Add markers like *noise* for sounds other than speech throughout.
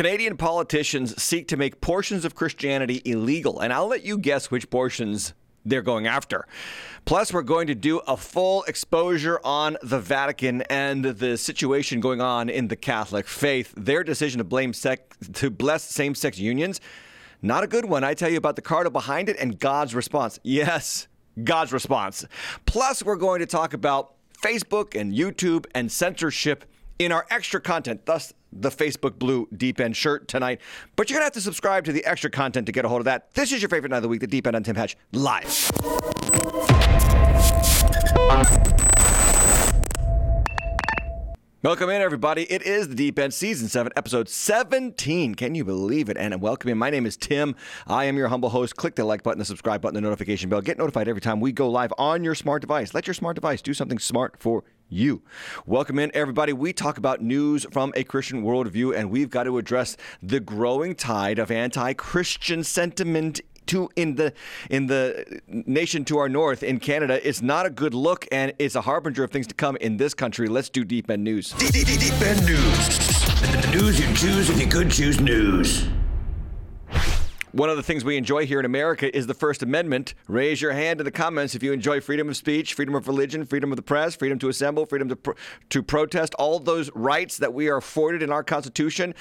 Canadian politicians seek to make portions of Christianity illegal, and I'll let you guess which portions they're going after. Plus, we're going to do a full exposure on the Vatican and the situation going on in the Catholic faith. Their decision to blame sec- to bless same-sex unions, not a good one. I tell you about the cardinal behind it and God's response. Yes, God's response. Plus, we're going to talk about Facebook and YouTube and censorship in our extra content, thus the Facebook Blue Deep End shirt tonight. But you're going to have to subscribe to the extra content to get a hold of that. This is your favorite night of the week, the Deep End on Tim Hatch, live. Welcome in, everybody. It is the Deep End Season 7, Episode 17. Can you believe it? And welcome in. My name is Tim. I am your humble host. Click the like button, the subscribe button, the notification bell. Get notified every time we go live on your smart device. Let your smart device do something smart for you. Welcome in, everybody. We talk about news from a Christian worldview, and we've got to address the growing tide of anti Christian sentiment to in the in the nation to our north in Canada it's not a good look and it's a harbinger of things to come in this country. Let's do deep end news. Deep, deep, deep end news. The news you choose if you could choose news. One of the things we enjoy here in America is the First Amendment. Raise your hand in the comments if you enjoy freedom of speech, freedom of religion, freedom of the press, freedom to assemble, freedom to, pro- to protest, all those rights that we are afforded in our Constitution.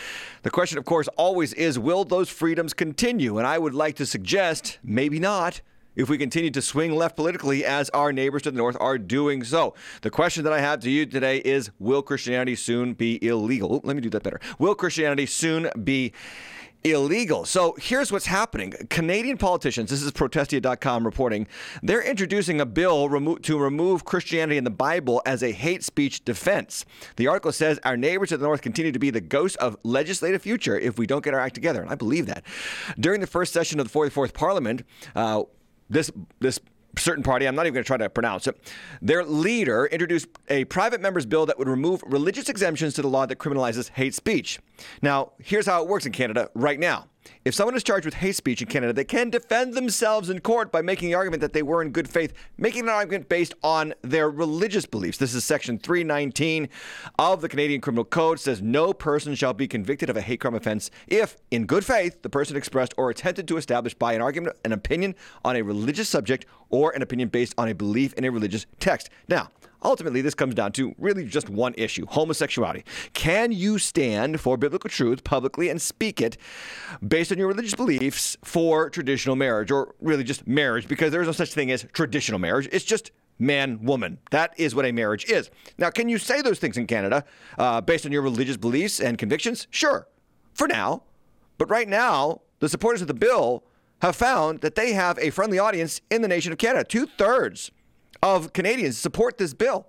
The question, of course, always is will those freedoms continue? And I would like to suggest maybe not if we continue to swing left politically as our neighbors to the north are doing so. The question that I have to you today is Will Christianity soon be illegal? Let me do that better. Will Christianity soon be illegal. So here's what's happening. Canadian politicians, this is protestia.com reporting, they're introducing a bill remo- to remove Christianity and the Bible as a hate speech defense. The article says our neighbors to the north continue to be the ghost of legislative future if we don't get our act together. And I believe that. During the first session of the 44th Parliament, uh, this this certain party, I'm not even going to try to pronounce it, their leader introduced a private member's bill that would remove religious exemptions to the law that criminalizes hate speech. Now, here's how it works in Canada right now. If someone is charged with hate speech in Canada, they can defend themselves in court by making the argument that they were in good faith, making an argument based on their religious beliefs. This is section 319 of the Canadian Criminal Code says no person shall be convicted of a hate crime offense if in good faith the person expressed or attempted to establish by an argument an opinion on a religious subject or an opinion based on a belief in a religious text. Now, Ultimately, this comes down to really just one issue homosexuality. Can you stand for biblical truth publicly and speak it based on your religious beliefs for traditional marriage, or really just marriage, because there is no such thing as traditional marriage? It's just man woman. That is what a marriage is. Now, can you say those things in Canada uh, based on your religious beliefs and convictions? Sure, for now. But right now, the supporters of the bill have found that they have a friendly audience in the nation of Canada. Two thirds of Canadians support this bill.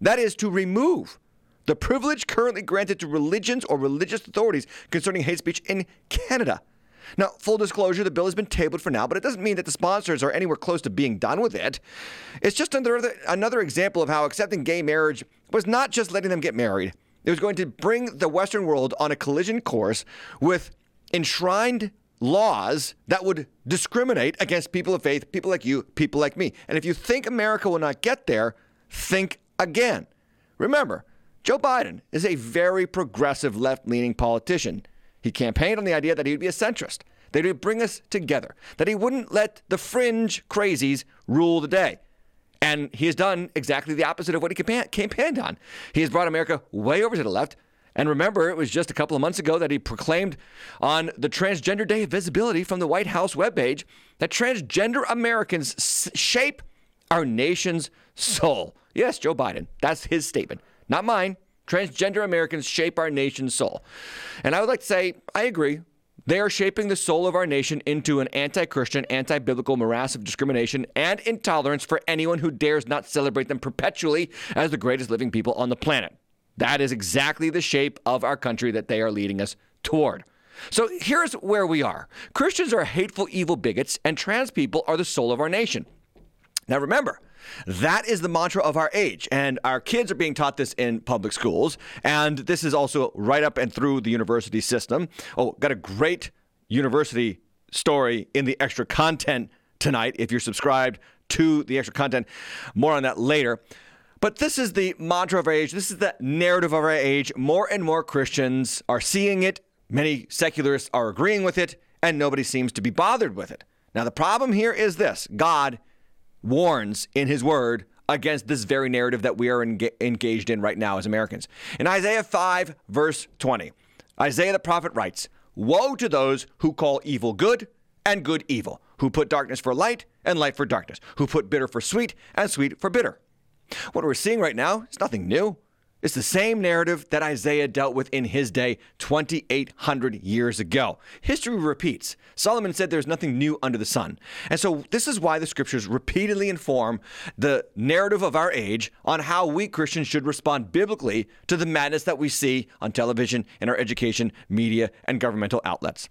That is to remove the privilege currently granted to religions or religious authorities concerning hate speech in Canada. Now, full disclosure, the bill has been tabled for now, but it doesn't mean that the sponsors are anywhere close to being done with it. It's just another, another example of how accepting gay marriage was not just letting them get married, it was going to bring the Western world on a collision course with enshrined laws that would discriminate against people of faith, people like you, people like me. And if you think America will not get there, think again. Remember, Joe Biden is a very progressive left leaning politician. He campaigned on the idea that he would be a centrist, that he would bring us together, that he wouldn't let the fringe crazies rule the day. And he has done exactly the opposite of what he campaigned on. He has brought America way over to the left and remember, it was just a couple of months ago that he proclaimed on the Transgender Day of Visibility from the White House webpage that transgender Americans s- shape our nation's soul. Yes, Joe Biden. That's his statement, not mine. Transgender Americans shape our nation's soul. And I would like to say, I agree. They are shaping the soul of our nation into an anti Christian, anti biblical morass of discrimination and intolerance for anyone who dares not celebrate them perpetually as the greatest living people on the planet. That is exactly the shape of our country that they are leading us toward. So here's where we are Christians are hateful, evil bigots, and trans people are the soul of our nation. Now remember, that is the mantra of our age, and our kids are being taught this in public schools, and this is also right up and through the university system. Oh, got a great university story in the extra content tonight if you're subscribed to the extra content. More on that later. But this is the mantra of our age. This is the narrative of our age. More and more Christians are seeing it, Many secularists are agreeing with it, and nobody seems to be bothered with it. Now, the problem here is this God warns in his word against this very narrative that we are engaged in right now as Americans. In Isaiah 5, verse 20, Isaiah the prophet writes, Woe to those who call evil good and good evil, who put darkness for light and light for darkness, who put bitter for sweet and sweet for bitter. What we're seeing right now is nothing new. It's the same narrative that Isaiah dealt with in his day 2,800 years ago. History repeats. Solomon said there's nothing new under the sun. And so, this is why the scriptures repeatedly inform the narrative of our age on how we Christians should respond biblically to the madness that we see on television, in our education, media, and governmental outlets.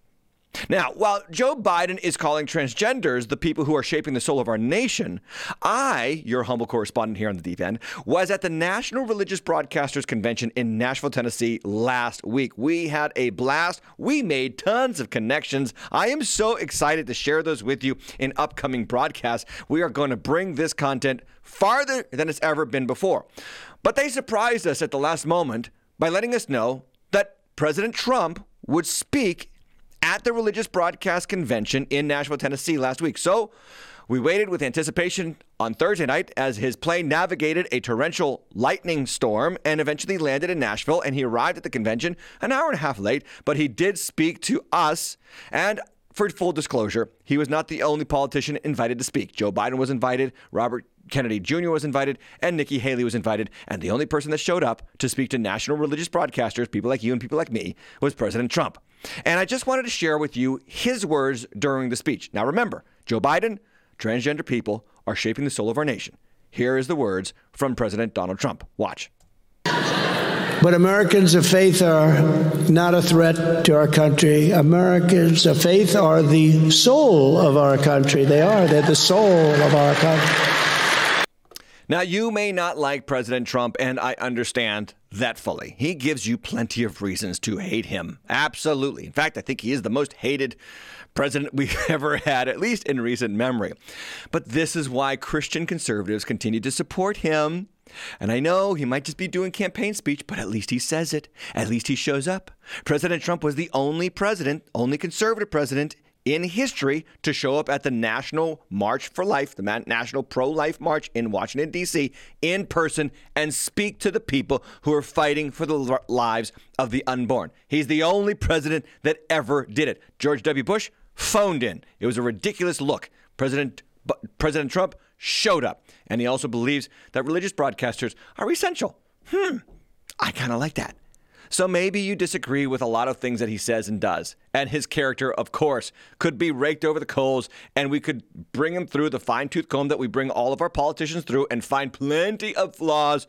Now, while Joe Biden is calling transgenders the people who are shaping the soul of our nation, I, your humble correspondent here on the deep end, was at the National Religious Broadcasters Convention in Nashville, Tennessee last week. We had a blast. We made tons of connections. I am so excited to share those with you in upcoming broadcasts. We are going to bring this content farther than it's ever been before. But they surprised us at the last moment by letting us know that President Trump would speak at the Religious Broadcast Convention in Nashville, Tennessee last week. So we waited with anticipation on Thursday night as his plane navigated a torrential lightning storm and eventually landed in Nashville. And he arrived at the convention an hour and a half late, but he did speak to us. And for full disclosure, he was not the only politician invited to speak. Joe Biden was invited, Robert Kennedy Jr. was invited, and Nikki Haley was invited. And the only person that showed up to speak to national religious broadcasters, people like you and people like me, was President Trump. And I just wanted to share with you his words during the speech. Now remember, Joe Biden, transgender people are shaping the soul of our nation. Here is the words from President Donald Trump. Watch. But Americans of faith are not a threat to our country. Americans of faith are the soul of our country. They are. They're the soul of our country. Now, you may not like President Trump, and I understand that fully. He gives you plenty of reasons to hate him. Absolutely. In fact, I think he is the most hated president we've *laughs* ever had, at least in recent memory. But this is why Christian conservatives continue to support him. And I know he might just be doing campaign speech, but at least he says it. At least he shows up. President Trump was the only president, only conservative president in history to show up at the National March for Life, the National Pro Life March in Washington, D.C., in person and speak to the people who are fighting for the lives of the unborn. He's the only president that ever did it. George W. Bush phoned in. It was a ridiculous look. President, President Trump showed up. And he also believes that religious broadcasters are essential. Hmm, I kind of like that. So maybe you disagree with a lot of things that he says and does. And his character, of course, could be raked over the coals, and we could bring him through the fine tooth comb that we bring all of our politicians through and find plenty of flaws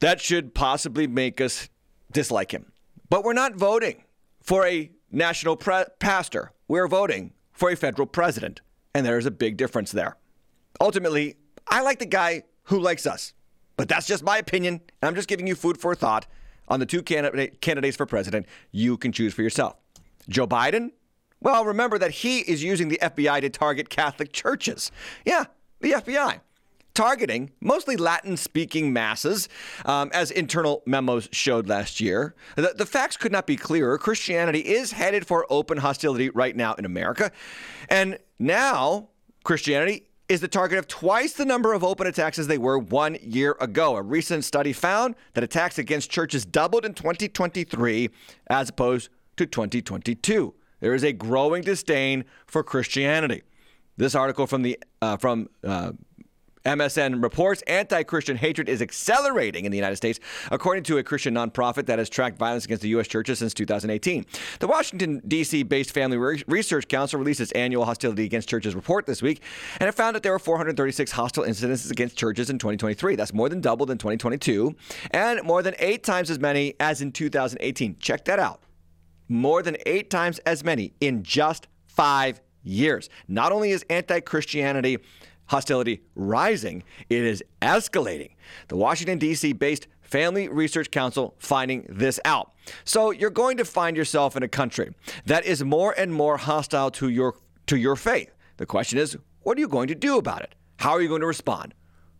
that should possibly make us dislike him. But we're not voting for a national pre- pastor, we're voting for a federal president. And there's a big difference there. Ultimately, I like the guy who likes us. But that's just my opinion, and I'm just giving you food for thought on the two candidate, candidates for president, you can choose for yourself. Joe Biden? Well, remember that he is using the FBI to target Catholic churches. Yeah, the FBI. Targeting mostly Latin speaking masses, um, as internal memos showed last year. The, the facts could not be clearer. Christianity is headed for open hostility right now in America. And now, Christianity is the target of twice the number of open attacks as they were one year ago. A recent study found that attacks against churches doubled in 2023 as opposed to 2022. There is a growing disdain for Christianity. This article from the uh, from uh, MSN reports anti Christian hatred is accelerating in the United States, according to a Christian nonprofit that has tracked violence against the U.S. churches since 2018. The Washington, D.C. based Family Research Council released its annual Hostility Against Churches report this week, and it found that there were 436 hostile incidences against churches in 2023. That's more than double in 2022, and more than eight times as many as in 2018. Check that out. More than eight times as many in just five years. Not only is anti Christianity hostility rising, it is escalating. The Washington, D.C. based Family Research Council finding this out. So you're going to find yourself in a country that is more and more hostile to your to your faith. The question is, what are you going to do about it? How are you going to respond?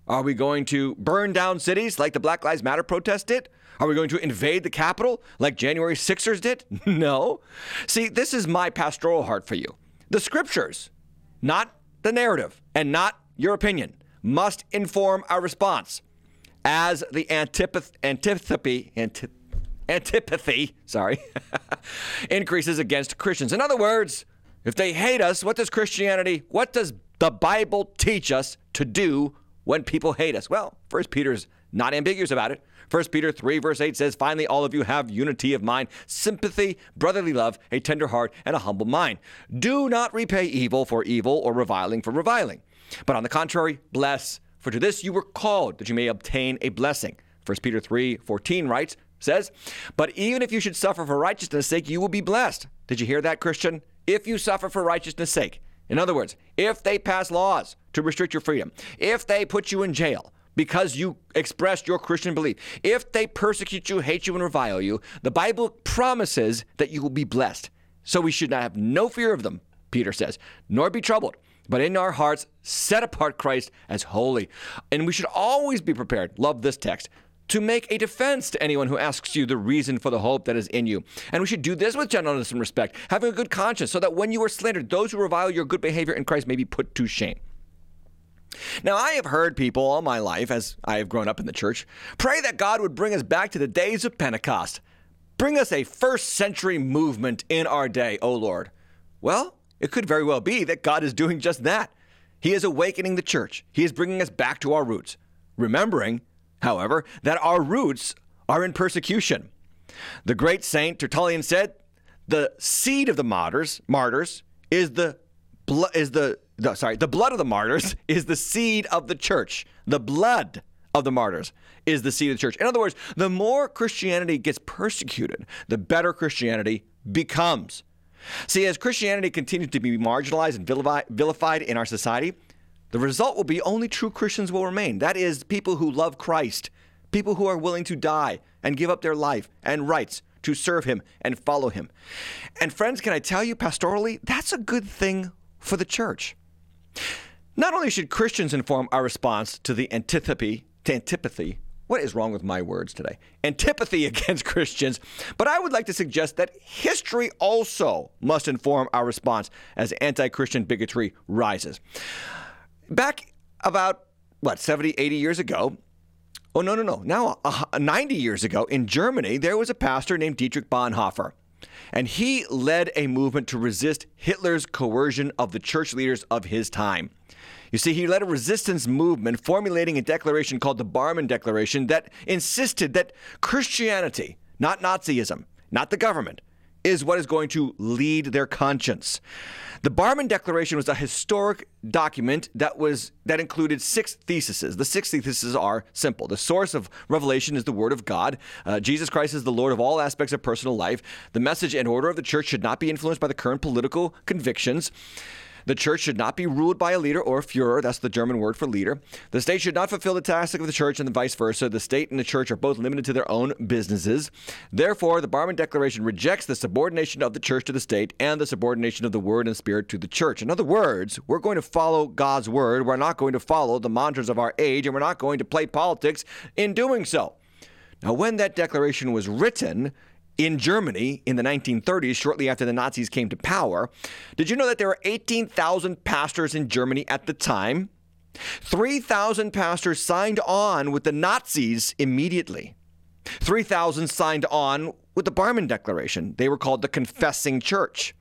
Are we going to burn down cities like the Black Lives Matter protest did? Are we going to invade the Capitol like January Sixers did? *laughs* No. See, this is my pastoral heart for you. The scriptures, not the narrative and not your opinion, must inform our response. As the antipath- antipathy, antip- antipathy, sorry, *laughs* increases against Christians. In other words, if they hate us, what does Christianity, what does the Bible teach us to do when people hate us? Well, First Peter's not ambiguous about it. 1 Peter 3, verse 8 says, Finally, all of you have unity of mind, sympathy, brotherly love, a tender heart, and a humble mind. Do not repay evil for evil or reviling for reviling. But on the contrary, bless, for to this you were called, that you may obtain a blessing. 1 Peter 3, 14 writes, says, But even if you should suffer for righteousness' sake, you will be blessed. Did you hear that, Christian? If you suffer for righteousness' sake. In other words, if they pass laws to restrict your freedom, if they put you in jail, because you expressed your Christian belief. If they persecute you, hate you, and revile you, the Bible promises that you will be blessed. So we should not have no fear of them, Peter says, nor be troubled, but in our hearts set apart Christ as holy. And we should always be prepared, love this text, to make a defense to anyone who asks you the reason for the hope that is in you. And we should do this with gentleness and respect, having a good conscience, so that when you are slandered, those who revile your good behavior in Christ may be put to shame. Now, I have heard people all my life, as I have grown up in the church, pray that God would bring us back to the days of Pentecost. Bring us a first century movement in our day, O Lord. Well, it could very well be that God is doing just that. He is awakening the church, He is bringing us back to our roots. Remembering, however, that our roots are in persecution. The great saint Tertullian said, "The seed of the martyrs, martyrs, is the is the, the sorry, the blood of the martyrs *laughs* is the seed of the church. The blood of the martyrs is the seed of the church. In other words, the more Christianity gets persecuted, the better Christianity becomes. See, as Christianity continues to be marginalized and vilified in our society, the result will be only true Christians will remain. That is, people who love Christ, people who are willing to die and give up their life and rights to serve Him and follow Him. And, friends, can I tell you pastorally, that's a good thing for the church. Not only should Christians inform our response to the antipathy, to antipathy, what is wrong with my words today? Antipathy *laughs* against Christians, but I would like to suggest that history also must inform our response as anti Christian bigotry rises. Back about, what, 70, 80 years ago, oh, no, no, no, now uh, 90 years ago in Germany, there was a pastor named Dietrich Bonhoeffer. And he led a movement to resist Hitler's coercion of the church leaders of his time. You see, he led a resistance movement formulating a declaration called the Barmen Declaration that insisted that Christianity, not Nazism, not the government, is what is going to lead their conscience. The Barmen Declaration was a historic document that was that included six theses. The six theses are simple. The source of revelation is the Word of God. Uh, Jesus Christ is the Lord of all aspects of personal life. The message and order of the church should not be influenced by the current political convictions. The church should not be ruled by a leader or Führer. That's the German word for leader. The state should not fulfill the tasks of the church and vice versa. The state and the church are both limited to their own businesses. Therefore, the Barmen Declaration rejects the subordination of the church to the state and the subordination of the word and spirit to the church. In other words, we're going to follow God's word. We're not going to follow the mantras of our age, and we're not going to play politics in doing so. Now, when that declaration was written, in Germany in the 1930s, shortly after the Nazis came to power. Did you know that there were 18,000 pastors in Germany at the time? 3,000 pastors signed on with the Nazis immediately. 3,000 signed on with the Barmen Declaration. They were called the Confessing Church,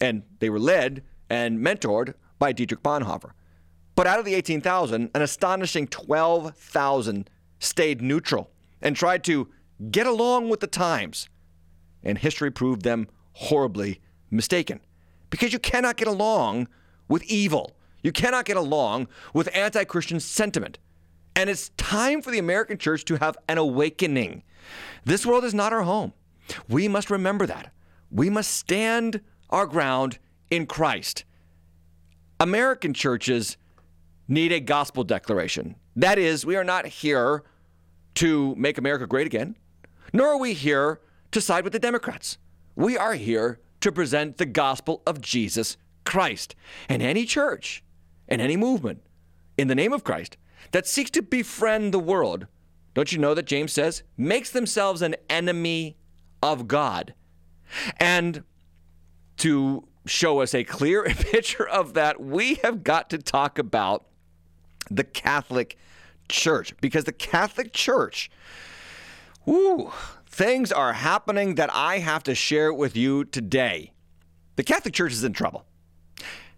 and they were led and mentored by Dietrich Bonhoeffer. But out of the 18,000, an astonishing 12,000 stayed neutral and tried to get along with the times and history proved them horribly mistaken. Because you cannot get along with evil. You cannot get along with anti Christian sentiment. And it's time for the American church to have an awakening. This world is not our home. We must remember that. We must stand our ground in Christ. American churches need a gospel declaration. That is, we are not here to make America great again, nor are we here to side with the Democrats. We are here to present the gospel of Jesus Christ. And any church and any movement in the name of Christ that seeks to befriend the world don't you know that James says, makes themselves an enemy of God? And to show us a clear *laughs* picture of that, we have got to talk about the Catholic Church because the Catholic Church, whoo, things are happening that I have to share with you today. The Catholic Church is in trouble.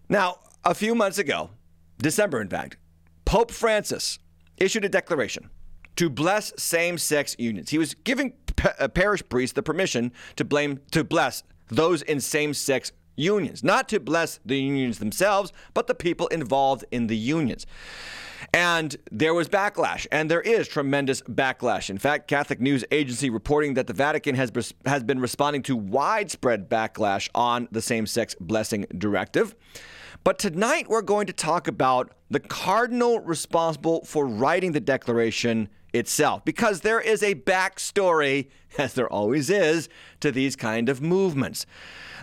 Now, a few months ago, December in fact, Pope Francis issued a declaration to bless same-sex unions. He was giving pa- uh, parish priests the permission to blame to bless those in same-sex unions, not to bless the unions themselves, but the people involved in the unions. And there was backlash, and there is tremendous backlash. In fact, Catholic News Agency reporting that the Vatican has, has been responding to widespread backlash on the same sex blessing directive. But tonight we're going to talk about the cardinal responsible for writing the declaration itself, because there is a backstory, *laughs* as there always is, to these kind of movements.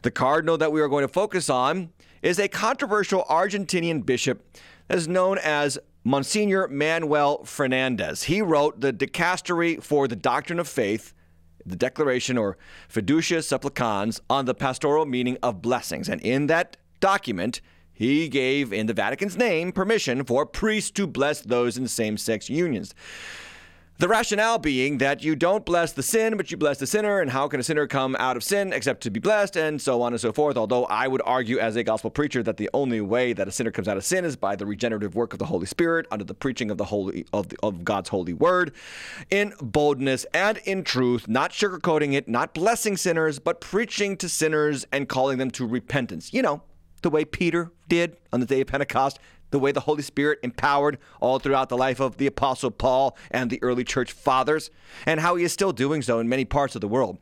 The cardinal that we are going to focus on is a controversial Argentinian bishop that is known as Monsignor Manuel Fernandez. He wrote the Dicastery for the Doctrine of Faith, the Declaration or Fiducia Supplicans on the pastoral meaning of blessings. And in that document, he gave, in the Vatican's name, permission for priests to bless those in same sex unions. The rationale being that you don't bless the sin, but you bless the sinner, and how can a sinner come out of sin except to be blessed, and so on and so forth. Although I would argue, as a gospel preacher, that the only way that a sinner comes out of sin is by the regenerative work of the Holy Spirit under the preaching of the holy of, the, of God's holy word, in boldness and in truth, not sugarcoating it, not blessing sinners, but preaching to sinners and calling them to repentance. You know, the way Peter did on the day of Pentecost the way the Holy Spirit empowered all throughout the life of the Apostle Paul and the early church fathers, and how he is still doing so in many parts of the world,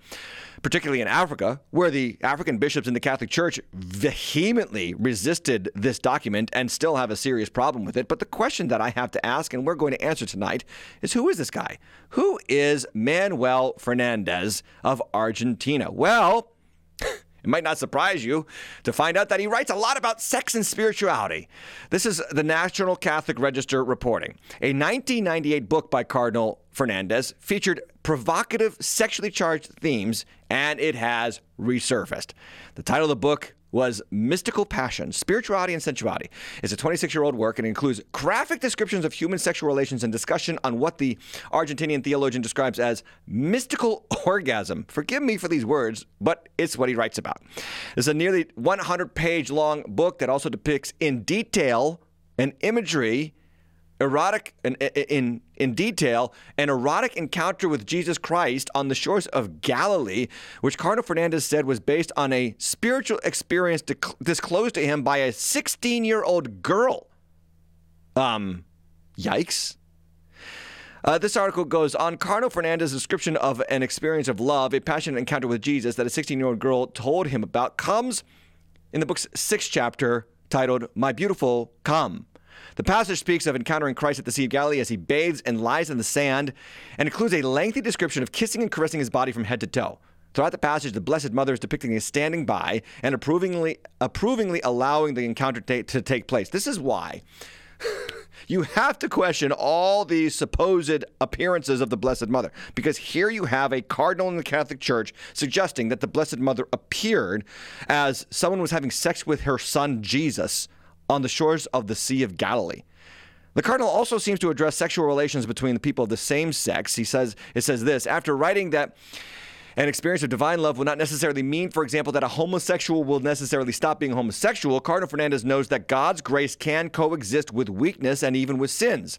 particularly in Africa, where the African bishops in the Catholic Church vehemently resisted this document and still have a serious problem with it. But the question that I have to ask, and we're going to answer tonight, is who is this guy? Who is Manuel Fernandez of Argentina? Well, *laughs* It might not surprise you to find out that he writes a lot about sex and spirituality. This is the National Catholic Register reporting. A 1998 book by Cardinal Fernandez featured provocative sexually charged themes, and it has resurfaced. The title of the book was Mystical Passion, Spirituality and Sensuality. It's a 26 year old work and includes graphic descriptions of human sexual relations and discussion on what the Argentinian theologian describes as mystical *laughs* orgasm. Forgive me for these words, but it's what he writes about. It's a nearly 100 page long book that also depicts in detail and imagery erotic in, in in detail an erotic encounter with Jesus Christ on the shores of Galilee, which Cardinal Fernandez said was based on a spiritual experience disclosed to him by a 16-year-old girl. Um, yikes. Uh, this article goes on Cardinal Fernandez's description of an experience of love, a passionate encounter with Jesus that a 16 year old girl told him about, comes in the book's sixth chapter titled My Beautiful Come. The passage speaks of encountering Christ at the Sea of Galilee as he bathes and lies in the sand and includes a lengthy description of kissing and caressing his body from head to toe. Throughout the passage, the Blessed Mother is depicted as standing by and approvingly, approvingly allowing the encounter to take place. This is why *laughs* you have to question all these supposed appearances of the Blessed Mother, because here you have a cardinal in the Catholic Church suggesting that the Blessed Mother appeared as someone was having sex with her son Jesus on the shores of the Sea of Galilee. The cardinal also seems to address sexual relations between the people of the same sex. He says it says this after writing that an experience of divine love will not necessarily mean, for example, that a homosexual will necessarily stop being homosexual. Cardinal Fernandez knows that God's grace can coexist with weakness and even with sins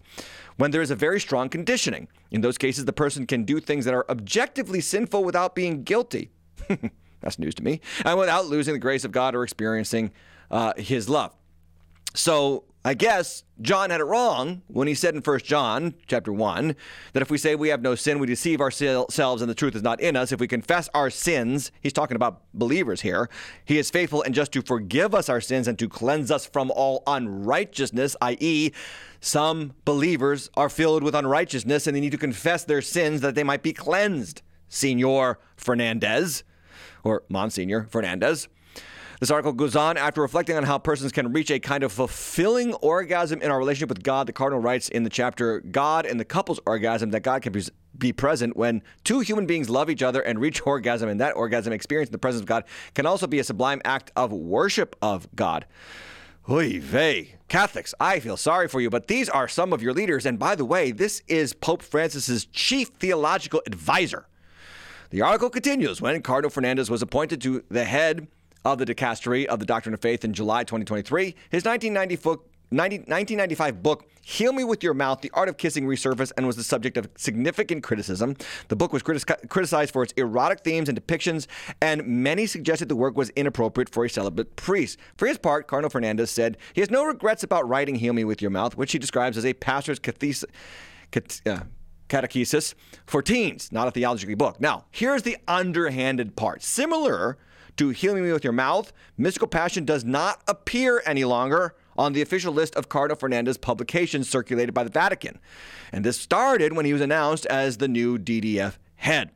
when there is a very strong conditioning. In those cases, the person can do things that are objectively sinful without being guilty. *laughs* That's news to me. And without losing the grace of God or experiencing uh, his love. So I guess John had it wrong when he said in 1 John chapter 1 that if we say we have no sin, we deceive ourselves and the truth is not in us. If we confess our sins, he's talking about believers here, he is faithful and just to forgive us our sins and to cleanse us from all unrighteousness, i.e., some believers are filled with unrighteousness and they need to confess their sins that they might be cleansed. Senor Fernandez, or Monsignor Fernandez. This article goes on after reflecting on how persons can reach a kind of fulfilling orgasm in our relationship with God. The Cardinal writes in the chapter God and the couple's orgasm that God can be present when two human beings love each other and reach *laughs* orgasm, and that orgasm experience in the presence of God can also be a sublime act of worship of God. Oy vey. Catholics, I feel sorry for you, but these are some of your leaders. And by the way, this is Pope Francis's chief theological advisor. The article continues when Cardinal Fernandez was appointed to the head of the dicastery of the Doctrine of Faith in July 2023. His 1995 book, Heal Me With Your Mouth The Art of Kissing, resurfaced and was the subject of significant criticism. The book was criticized for its erotic themes and depictions, and many suggested the work was inappropriate for a celibate priest. For his part, Cardinal Fernandez said he has no regrets about writing Heal Me With Your Mouth, which he describes as a pastor's cathes- cat- uh, catechesis for teens, not a theological book. Now, here's the underhanded part. Similar to Healing Me with Your Mouth, Mystical Passion does not appear any longer on the official list of Cardinal Fernandez publications circulated by the Vatican. And this started when he was announced as the new DDF head.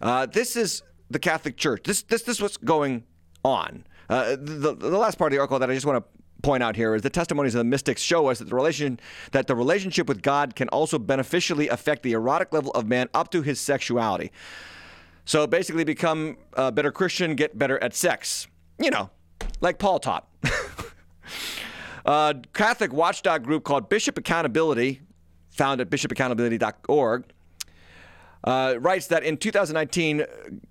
Uh, this is the Catholic Church. This, this, this is what's going on. Uh, the, the last part of the article that I just want to point out here is the testimonies of the mystics show us that the relation that the relationship with God can also beneficially affect the erotic level of man up to his sexuality. So basically, become a better Christian, get better at sex. You know, like Paul taught. a *laughs* Catholic watchdog group called Bishop Accountability, found at bishopaccountability.org, uh, writes that in 2019,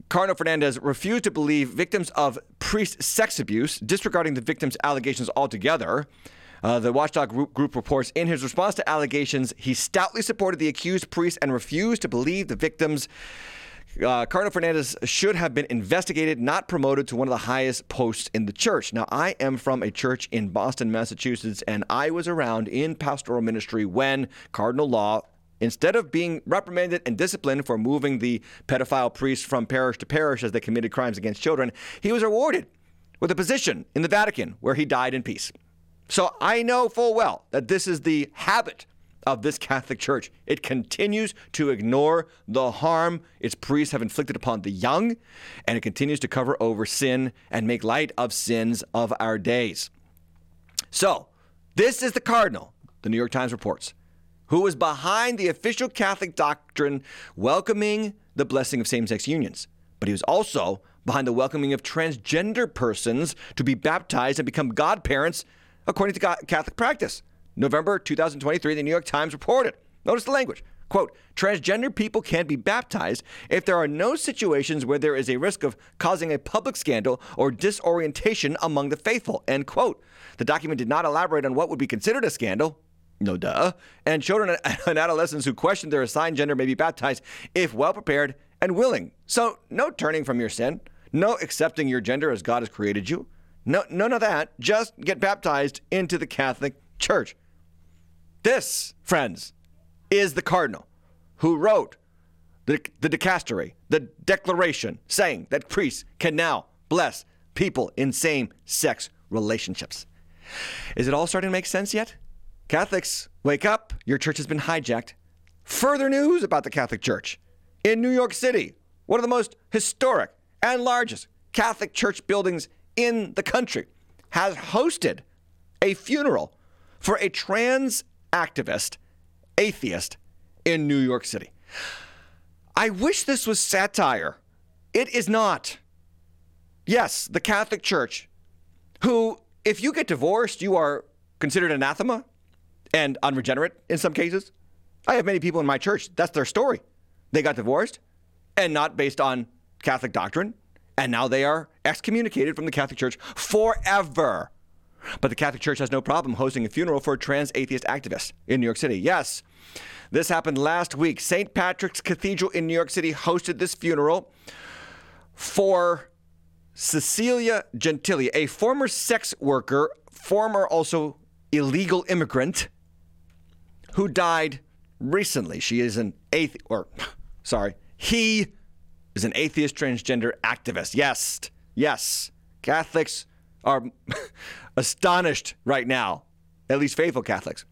Cardinal Fernandez refused to believe victims of priest sex abuse, disregarding the victim's allegations altogether. Uh, the watchdog group, group, reports in his response to allegations, he stoutly supported the accused priest and refused to believe the victims. Uh, Cardinal Fernandez should have been investigated, not promoted to one of the highest posts in the church. Now, I am from a church in Boston, Massachusetts, and I was around in pastoral ministry when Cardinal Law Instead of being reprimanded and disciplined for moving the pedophile priest from parish to parish as they committed crimes against children, he was rewarded with a position in the Vatican where he died in peace. So I know full well that this is the habit of this Catholic Church. It continues to ignore the harm its priests have inflicted upon the young, and it continues to cover over sin and make light of sins of our days. So, this is the cardinal, the New York Times reports who was behind the official Catholic doctrine welcoming the blessing of same sex unions. But he was also behind the welcoming of transgender persons to be baptized and become godparents according to Catholic practice. November 2023, the New York Times reported. Notice the language. Quote, transgender people can be baptized if there are no situations where there is a risk of causing a public scandal or disorientation among the faithful, end quote. The document did not elaborate on what would be considered a scandal, no duh. And children and *laughs* adolescents who question their assigned gender may be baptized if well prepared and willing. So, no turning from your sin, no accepting your gender as God has created you. No, none of that. Just get baptized into the Catholic Church. This, friends, is the cardinal who wrote the, the dicastery, the declaration saying that priests can now bless people in same sex relationships. Is it all starting to make sense yet? Catholics, wake up. Your church has been hijacked. Further news about the Catholic Church. In New York City, one of the most historic and largest Catholic church buildings in the country, has hosted a funeral for a trans activist, atheist in New York City. I wish this was satire. It is not. Yes, the Catholic Church, who, if you get divorced, you are considered anathema and unregenerate in some cases. I have many people in my church, that's their story. They got divorced and not based on Catholic doctrine, and now they are excommunicated from the Catholic Church forever. But the Catholic Church has no problem hosting a funeral for a trans atheist activist in New York City. Yes, this happened last week. St. Patrick's Cathedral in New York City hosted this funeral for Cecilia Gentili, a former sex worker, former also illegal immigrant who died recently. She is an atheist, or *laughs* sorry, he is an atheist transgender activist. Yes, yes. Catholics are *laughs* astonished right now, at least faithful Catholics.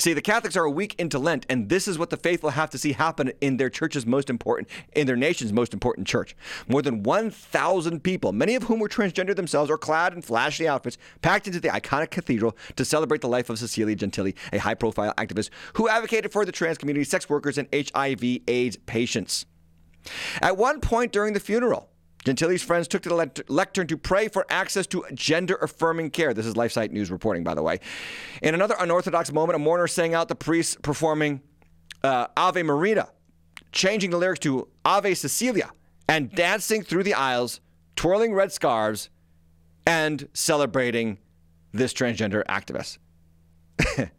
See, the Catholics are a week into Lent, and this is what the faithful have to see happen in their church's most important, in their nation's most important church. More than 1,000 people, many of whom were transgender themselves, are clad in flashy outfits, packed into the iconic cathedral to celebrate the life of Cecilia Gentili, a high profile activist who advocated for the trans community, sex workers, and HIV/AIDS patients. At one point during the funeral, Gentili's friends took to the lectern to pray for access to gender affirming care. This is LifeSite News reporting, by the way. In another unorthodox moment, a mourner sang out the priest performing uh, Ave Maria, changing the lyrics to Ave Cecilia, and dancing through the aisles, twirling red scarves, and celebrating this transgender activist. *laughs*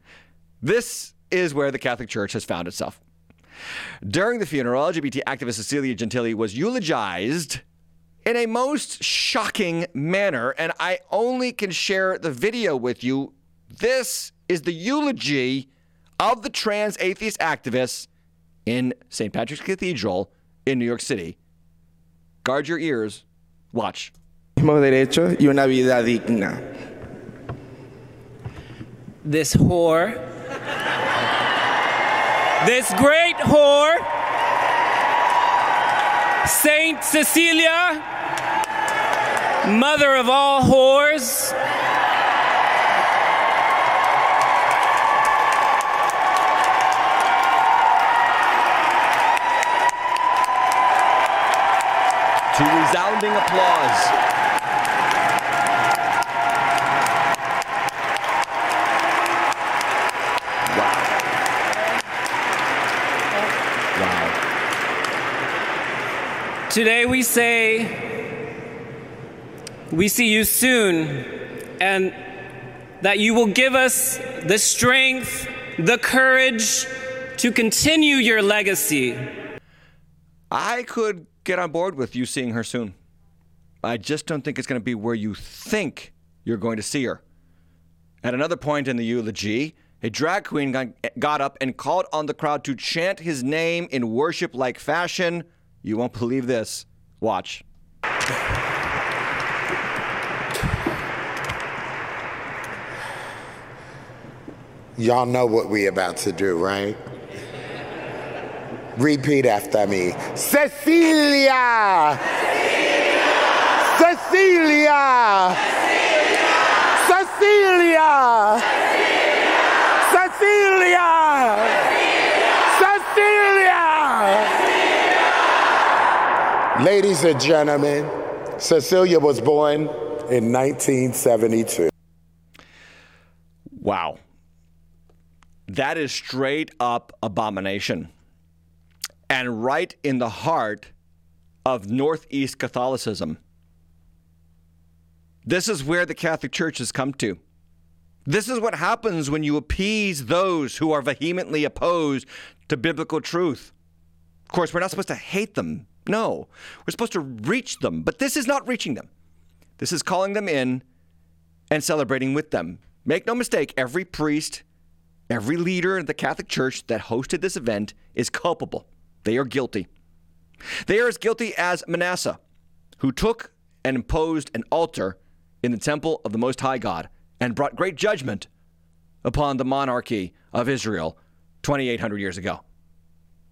this is where the Catholic Church has found itself. During the funeral, LGBT activist Cecilia Gentili was eulogized in a most shocking manner, and I only can share the video with you. This is the eulogy of the trans atheist activists in St. Patrick's Cathedral in New York City. Guard your ears. Watch. derecho y una vida digna. This whore, this great whore, Saint Cecilia, mother of all whores. To resounding applause. Today we say, we see you soon, and that you will give us the strength, the courage to continue your legacy. I could get on board with you seeing her soon. I just don't think it's going to be where you think you're going to see her. At another point in the eulogy, a drag queen got, up and called on the crowd to chant his name in worship like fashion. You won't believe this. Watch. Y'all know what we about to do, right? Repeat after me. Cecilia! Cecilia! Cecilia! Cecilia! Cecilia! Ladies and gentlemen, Cecilia was born in 1972. Wow. That is straight up abomination. And right in the heart of Northeast Catholicism. This is where the Catholic Church has come to. This is what happens when you appease those who are vehemently opposed to biblical truth. Of course, we're not supposed to hate them. No, we're supposed to reach them. But this is not reaching them. This is calling them in and celebrating with them. Make no mistake, every priest, every leader in the Catholic Church that hosted this event is culpable. They are guilty. They are as guilty as Manasseh, who took and imposed an altar in the temple of the Most High God and brought great judgment upon the monarchy of Israel 2,800 years ago.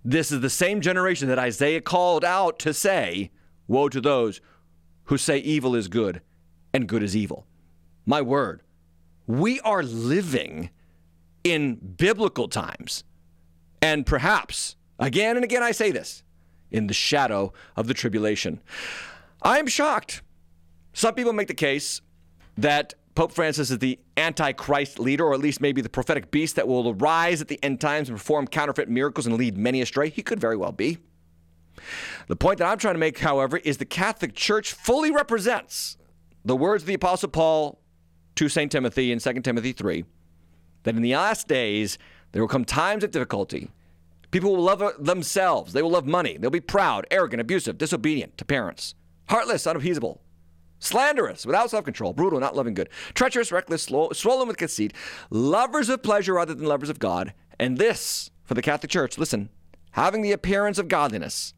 This is the same generation that Isaiah called out to say, Woe to those who say evil is good and good is evil. My word, we are living in biblical times. And perhaps, again and again I say this, in the shadow of the tribulation. I'm shocked. Some people make the case that Pope Francis is the antichrist leader, or at least maybe the prophetic beast that will arise at the end times and perform counterfeit miracles and lead many astray. He could very well be. The point that I'm trying to make, however, is the Catholic Church fully represents the words of the Apostle Paul to St. Timothy in 2 Timothy 3 that in the last days there will come times of difficulty. People will love uh, themselves, they will love money, they'll be proud, arrogant, abusive, disobedient to parents, heartless, unappeasable, slanderous, without self control, brutal, not loving good, treacherous, reckless, slow, swollen with conceit, lovers of pleasure rather than lovers of God. And this, for the Catholic Church, listen, having the appearance of godliness,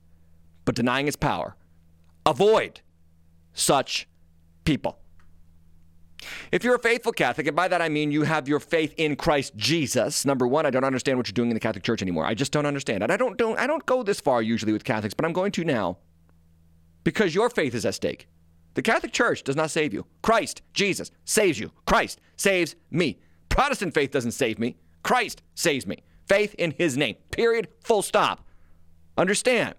but denying its power. Avoid such people. If you're a faithful Catholic, and by that I mean you have your faith in Christ Jesus, number one, I don't understand what you're doing in the Catholic Church anymore. I just don't understand. And I don't, don't I don't go this far usually with Catholics, but I'm going to now. Because your faith is at stake. The Catholic Church does not save you. Christ, Jesus, saves you. Christ saves me. Protestant faith doesn't save me. Christ saves me. Faith in his name. Period. Full stop. Understand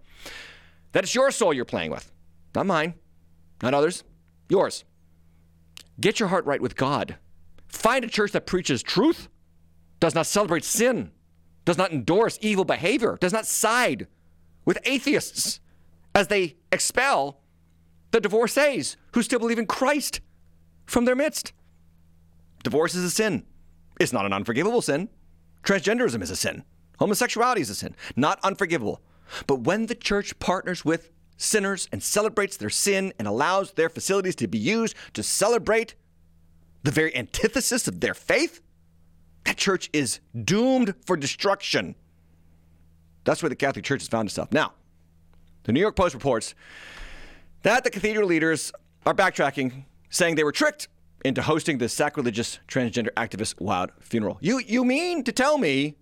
that it's your soul you're playing with, not mine, not others, yours. Get your heart right with God. Find a church that preaches truth, does not celebrate sin, does not endorse evil behavior, does not side with atheists as they expel the divorcees who still believe in Christ from their midst. Divorce is a sin. It's not an unforgivable sin. Transgenderism is a sin. Homosexuality is a sin. Not unforgivable. But when the church partners with sinners and celebrates their sin and allows their facilities to be used to celebrate the very antithesis of their faith, that church is doomed for destruction. That's where the Catholic Church has found itself. Now, the New York Post reports that the cathedral leaders are backtracking, saying they were tricked into hosting the sacrilegious transgender activist wild funeral. You you mean to tell me,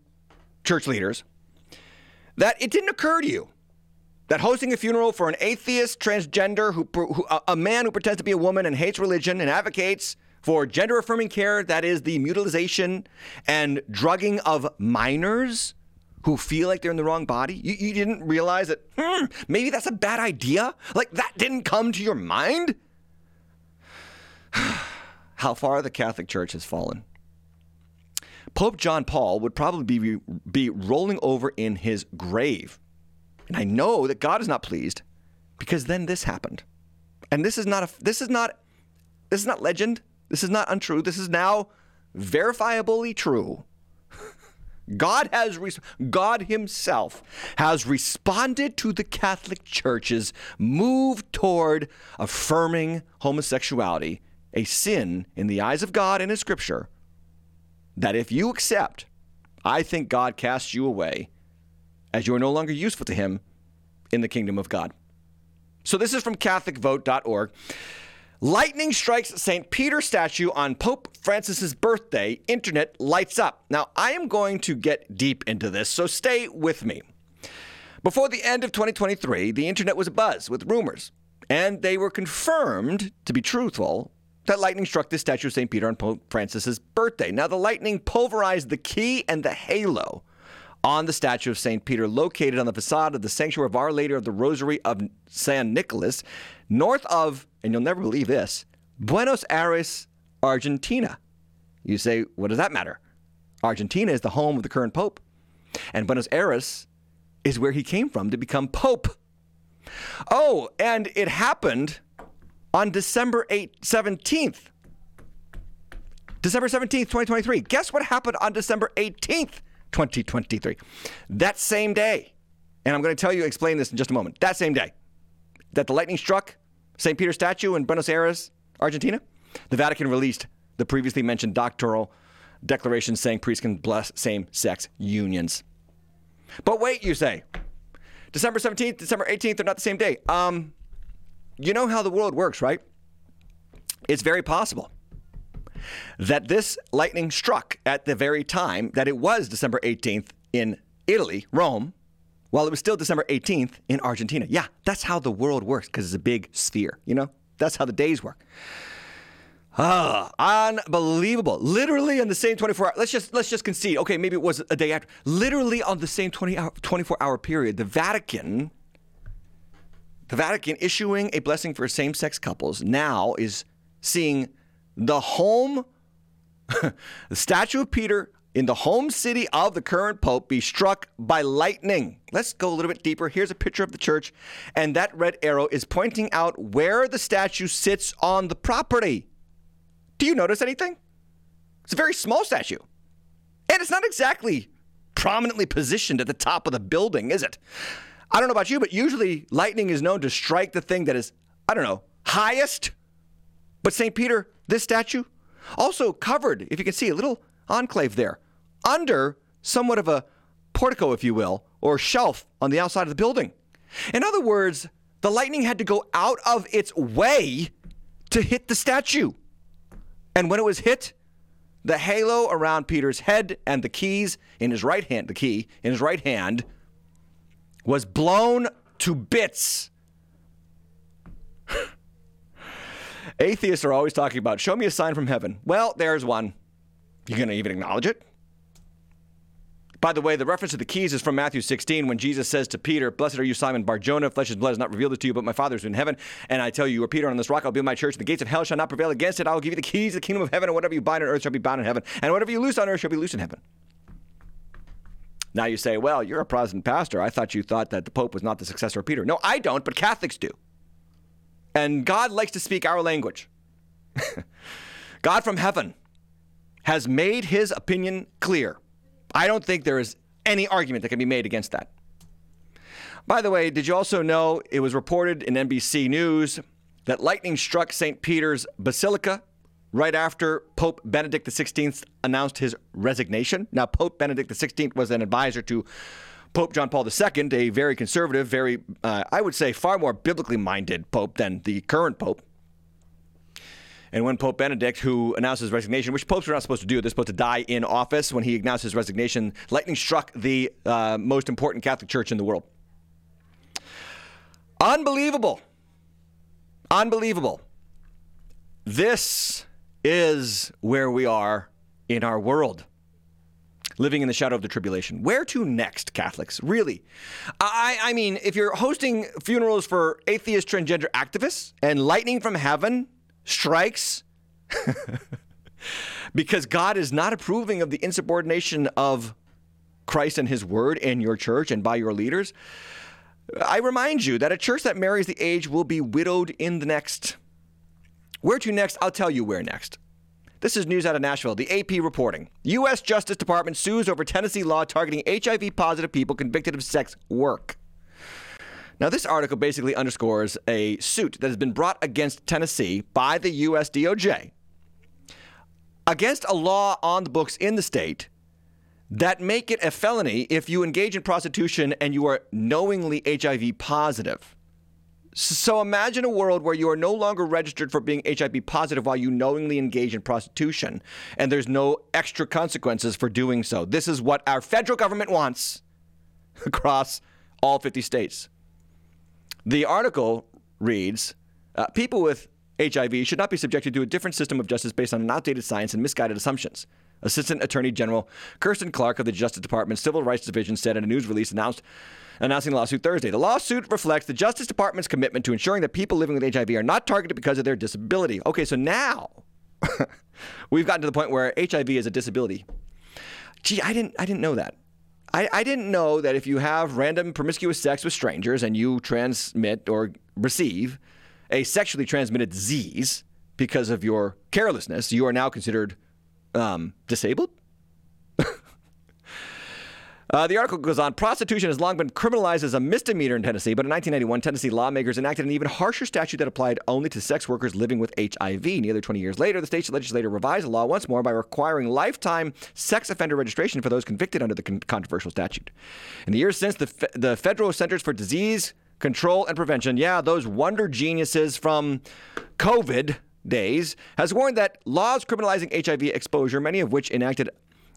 church leaders, that it didn't occur to you that hosting a funeral for an atheist transgender who, who a, a man who pretends to be a woman and hates religion and advocates for gender affirming care that is the mutilization and drugging of minors who feel like they're in the wrong body you, you didn't realize that hmm, maybe that's a bad idea like that didn't come to your mind *sighs* how far the catholic church has fallen pope john paul would probably be, be rolling over in his grave and I know that God is not pleased because then this happened. And this is not a this is not this is not legend. This is not untrue. This is now verifiably true. God has God himself has responded to the Catholic Church's move toward affirming homosexuality, a sin in the eyes of God and in scripture that if you accept, I think God casts you away as you are no longer useful to him in the kingdom of God. So this is from CatholicVote.org. Lightning strikes St. Peter statue on Pope Francis's birthday. Internet lights up. Now, I am going to get deep into this, so stay with me. Before the end of 2023, the internet was abuzz with rumors, and they were confirmed to be truthful that lightning struck the statue of St. Peter on Pope Francis's birthday. Now, the lightning pulverized the key and the halo on the statue of St. Peter, located on the facade of the Sanctuary of Our Lady of the Rosary of San Nicolas, north of, and you'll never believe this, Buenos Aires, Argentina. You say, what does that matter? Argentina is the home of the current Pope, and Buenos Aires is where he came from to become Pope. Oh, and it happened on December 8, 17th. December 17th, 2023. Guess what happened on December 18th, 2023. That same day, and I'm going to tell you, explain this in just a moment. That same day that the lightning struck St. Peter statue in Buenos Aires, Argentina, the Vatican released the previously mentioned doctrinal declaration saying priests can bless same sex unions. But wait, you say, December 17th, December 18th, they're not the same day. Um, you know how the world works, right? It's very possible that this lightning struck at the very time that it was December 18th in Italy, Rome, while it was still December 18th in Argentina. Yeah, that's how the world works because it's a big sphere, you know? That's how the days work. Ah, unbelievable. Literally on the same 24 hour. Let's just let's just concede. Okay, maybe it was a day after. Literally on the same 20 hour, 24 hour period, the Vatican the Vatican issuing a blessing for same-sex couples now is seeing the home, *laughs* the statue of Peter in the home city of the current pope be struck by lightning. Let's go a little bit deeper. Here's a picture of the church, and that red arrow is pointing out where the statue sits on the property. Do you notice anything? It's a very small statue. And it's not exactly prominently positioned at the top of the building, is it? I don't know about you, but usually lightning is known to strike the thing that is, I don't know, highest. But St. Peter this statue also covered, if you can see, a little enclave there, under somewhat of a portico, if you will, or shelf on the outside of the building. In other words, the lightning had to go out of its way to hit the statue. And when it was hit, the halo around Peter's head and the keys in his right hand, the key in his right hand, was blown to bits. *laughs* Atheists are always talking about, show me a sign from heaven. Well, there's one. You're going to even acknowledge it? By the way, the reference to the keys is from Matthew 16 when Jesus says to Peter, Blessed are you, Simon Barjona. Flesh and blood has not revealed to you, but my Father is in heaven. And I tell you, you are Peter, on this rock I'll build my church, and the gates of hell shall not prevail against it. I will give you the keys of the kingdom of heaven, and whatever you bind on earth shall be bound in heaven, and whatever you loose on earth shall be loose in heaven. Now you say, Well, you're a Protestant pastor. I thought you thought that the Pope was not the successor of Peter. No, I don't, but Catholics do. And God likes to speak our language. *laughs* God from heaven has made his opinion clear. I don't think there is any argument that can be made against that. By the way, did you also know it was reported in NBC News that lightning struck St. Peter's Basilica right after Pope Benedict XVI announced his resignation? Now, Pope Benedict XVI was an advisor to Pope John Paul II, a very conservative, very, uh, I would say, far more biblically minded pope than the current pope. And when Pope Benedict, who announced his resignation, which popes are not supposed to do, they're supposed to die in office, when he announced his resignation, lightning struck the uh, most important Catholic church in the world. Unbelievable. Unbelievable. This is where we are in our world. Living in the shadow of the tribulation. Where to next, Catholics? Really? I, I mean, if you're hosting funerals for atheist transgender activists and lightning from heaven strikes *laughs* because God is not approving of the insubordination of Christ and his word in your church and by your leaders, I remind you that a church that marries the age will be widowed in the next. Where to next? I'll tell you where next. This is news out of Nashville. The AP reporting. U.S. Justice Department sues over Tennessee law targeting HIV positive people convicted of sex work. Now, this article basically underscores a suit that has been brought against Tennessee by the U.S. DOJ against a law on the books in the state that make it a felony if you engage in prostitution and you are knowingly HIV positive. So imagine a world where you are no longer registered for being HIV positive while you knowingly engage in prostitution, and there's no extra consequences for doing so. This is what our federal government wants across all 50 states. The article reads uh, People with HIV should not be subjected to a different system of justice based on an outdated science and misguided assumptions. Assistant Attorney General Kristen Clarke of the Justice Department's Civil Rights Division said in a news release announced announcing the lawsuit Thursday. The lawsuit reflects the Justice Department's commitment to ensuring that people living with HIV are not targeted because of their disability. Okay, so now *laughs* we've gotten to the point where HIV is a disability. Gee, I didn't I didn't know that. I, I didn't know that if you have random promiscuous sex with strangers and you transmit or receive a sexually transmitted disease because of your carelessness, you are now considered um, disabled? *laughs* Uh, the article goes on prostitution has long been criminalized as a misdemeanor in Tennessee, but in 1991, Tennessee lawmakers enacted an even harsher statute that applied only to sex workers living with HIV. Nearly 20 years later, the state legislature revised the law once more by requiring lifetime sex offender registration for those convicted under the con- controversial statute. In the years since, the, fe- the Federal Centers for Disease Control and Prevention, yeah, those wonder geniuses from COVID days, has warned that laws criminalizing HIV exposure, many of which enacted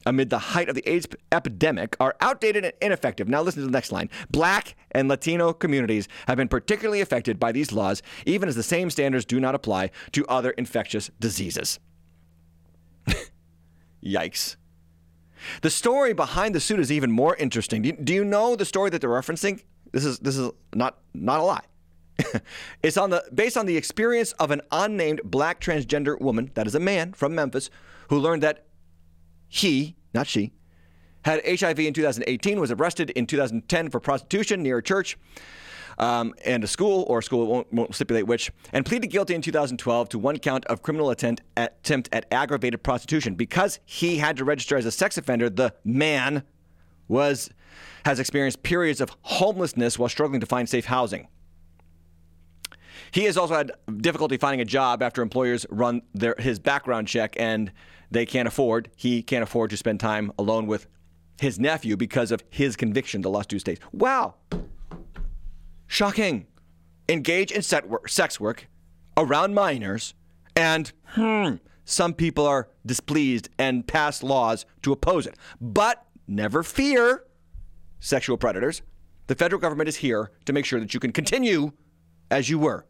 amid the height of the AIDS epidemic are outdated and ineffective. Now, listen to the next line. Black and Latino communities have been particularly affected by these laws, even as the same standards do not apply to other infectious diseases. *laughs* Yikes. The story behind the suit is even more interesting. Do you, do you know the story that they're referencing? This is this is not not a lie. *laughs* it's on the based on the experience of an unnamed black transgender woman, that is a man from Memphis, who learned that he, not she, had HIV in 2018, was arrested in 2010 for prostitution near a church um, and a school, or a school won't, won't, stipulate which, and pleaded guilty in 2012 to one count of criminal attempt at, attempt at aggravated prostitution. Because he had to register as a sex offender, the man was has experienced periods of homelessness while struggling to find safe housing. He has also had difficulty finding a job after employers run their, his background check and they can't afford, he can't afford to spend time alone with his nephew because of his conviction to lost two states. Wow. Shocking. Engage in sex work around minors and hmm, some people are displeased and pass laws to oppose it. But never fear, sexual predators. The federal government is here to make sure that you can continue as you were.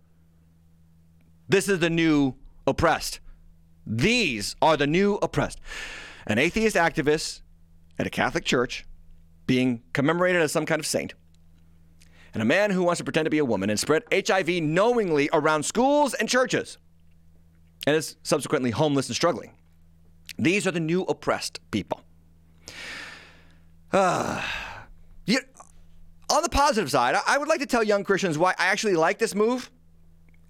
This is the new oppressed. These are the new oppressed. An atheist activist at a Catholic church being commemorated as some kind of saint, and a man who wants to pretend to be a woman and spread HIV knowingly around schools and churches, and is subsequently homeless and struggling. These are the new oppressed people. Uh, you, on the positive side, I, I would like to tell young Christians why I actually like this move.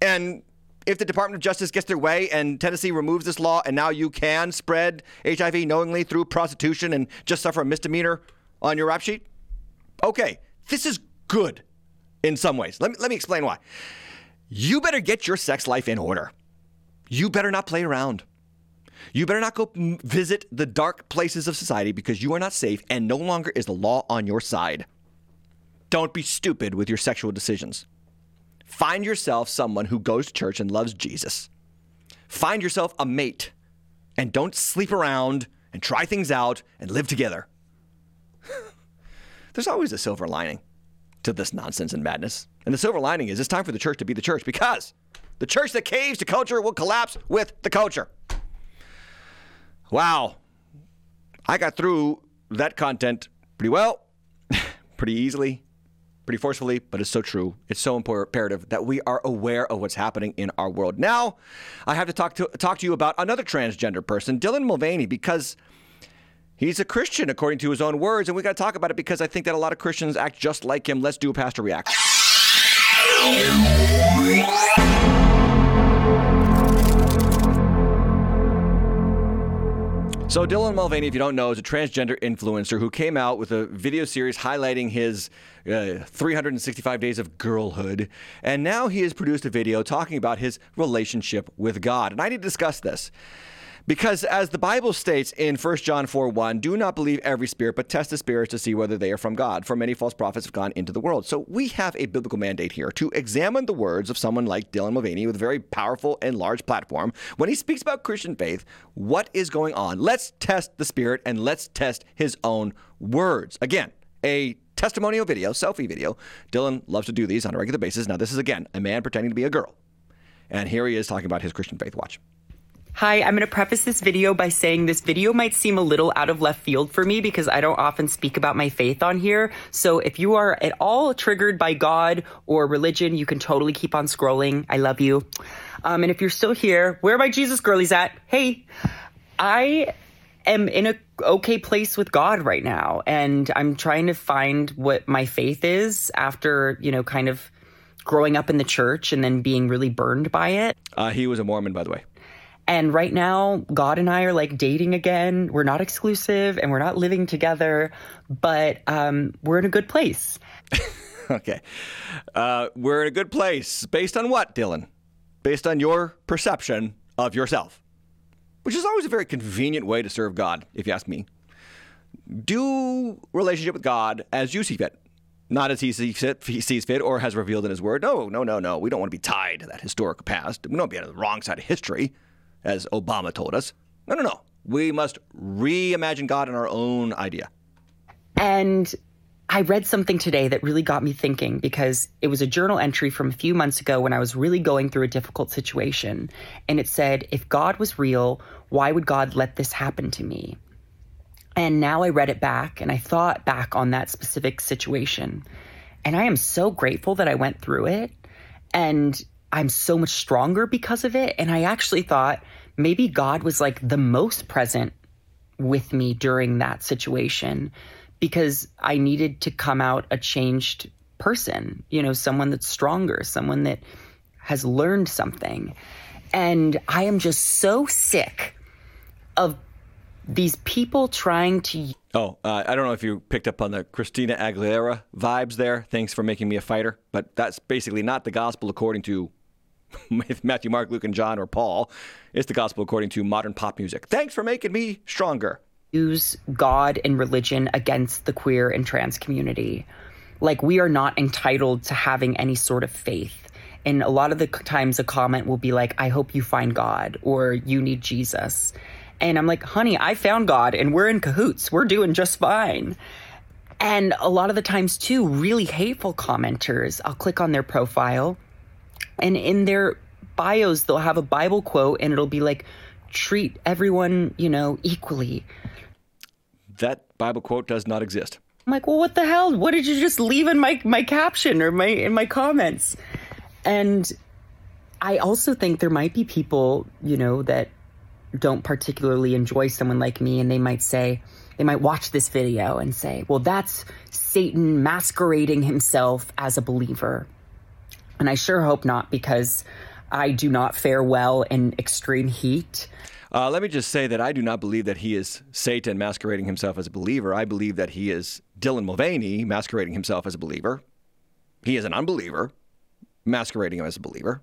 And if the Department of Justice gets their way and Tennessee removes this law and now you can spread HIV knowingly through prostitution and just suffer a misdemeanor on your rap sheet, okay, this is good in some ways. Let me, let me explain why. You better get your sex life in order. You better not play around. You better not go visit the dark places of society because you are not safe and no longer is the law on your side. Don't be stupid with your sexual decisions. Find yourself someone who goes to church and loves Jesus. Find yourself a mate and don't sleep around and try things out and live together. *laughs* There's always a silver lining to this nonsense and madness. And the silver lining is it's time for the church to be the church because the church that caves to culture will collapse with the culture. Wow. I got through that content pretty well, *laughs* pretty easily, pretty forcefully, but it's so true. It's so imperative that we are aware of what's happening in our world. Now, I have to talk to talk to you about another transgender person, Dylan Mulvaney, because he's a Christian according to his own words, and we got to talk about it because I think that a lot of Christians act just like him. Let's do a pastor react. So Dylan Mulvaney, if you don't know, is a transgender influencer who came out with a video series highlighting his uh, 365 days of girlhood, and now he has produced a video talking about his relationship with God. And I need to discuss this. Because as the Bible states in 1 John 4 1, do not believe every spirit, but test the spirits to see whether they are from God. For many false prophets have gone into the world. So we have a biblical mandate here to examine the words of someone like Dylan Mulvaney with a very powerful and large platform. When he speaks about Christian faith, what is going on? Let's test the spirit and let's test his own words. Again, a testimonial video, selfie video. Dylan loves to do these on a regular basis. Now, this is again a man pretending to be a girl. And here he is talking about his Christian faith. Watch. Hi, I'm going to preface this video by saying this video might seem a little out of left field for me because I don't often speak about my faith on here. So if you are at all triggered by God or religion, you can totally keep on scrolling. I love you. Um, and if you're still here, where my Jesus girlies at? Hey, I am in a okay place with God right now, and I'm trying to find what my faith is after, you know, kind of growing up in the church and then being really burned by it. Uh, he was a Mormon, by the way. And right now, God and I are like dating again. We're not exclusive and we're not living together, but um, we're in a good place. *laughs* okay. Uh, we're in a good place. Based on what, Dylan? Based on your perception of yourself, which is always a very convenient way to serve God, if you ask me. Do relationship with God as you see fit. Not as he sees fit, or has revealed in his word. No, no, no, no. We don't want to be tied to that historic past. We don't want to be on the wrong side of history as Obama told us. No, no, no. We must reimagine God in our own idea. And I read something today that really got me thinking because it was a journal entry from a few months ago when I was really going through a difficult situation. And it said, if God was real, why would God let this happen to me? And now I read it back and I thought back on that specific situation. And I am so grateful that I went through it. And I'm so much stronger because of it. And I actually thought maybe God was like the most present with me during that situation because I needed to come out a changed person, you know, someone that's stronger, someone that has learned something. And I am just so sick of these people trying to. Oh, uh, I don't know if you picked up on the Christina Aguilera vibes there. Thanks for making me a fighter. But that's basically not the gospel according to *laughs* Matthew, Mark, Luke, and John or Paul. It's the gospel according to modern pop music. Thanks for making me stronger. Use God and religion against the queer and trans community. Like, we are not entitled to having any sort of faith. And a lot of the times a comment will be like, I hope you find God or you need Jesus. And I'm like, honey, I found God and we're in cahoots. We're doing just fine. And a lot of the times, too, really hateful commenters, I'll click on their profile and in their bios, they'll have a Bible quote and it'll be like, treat everyone, you know, equally. That Bible quote does not exist. I'm like, well, what the hell? What did you just leave in my my caption or my in my comments? And I also think there might be people, you know, that don't particularly enjoy someone like me, and they might say, they might watch this video and say, well, that's Satan masquerading himself as a believer. And I sure hope not, because I do not fare well in extreme heat. Uh, let me just say that I do not believe that he is Satan masquerading himself as a believer. I believe that he is Dylan Mulvaney masquerading himself as a believer. He is an unbeliever masquerading as a believer.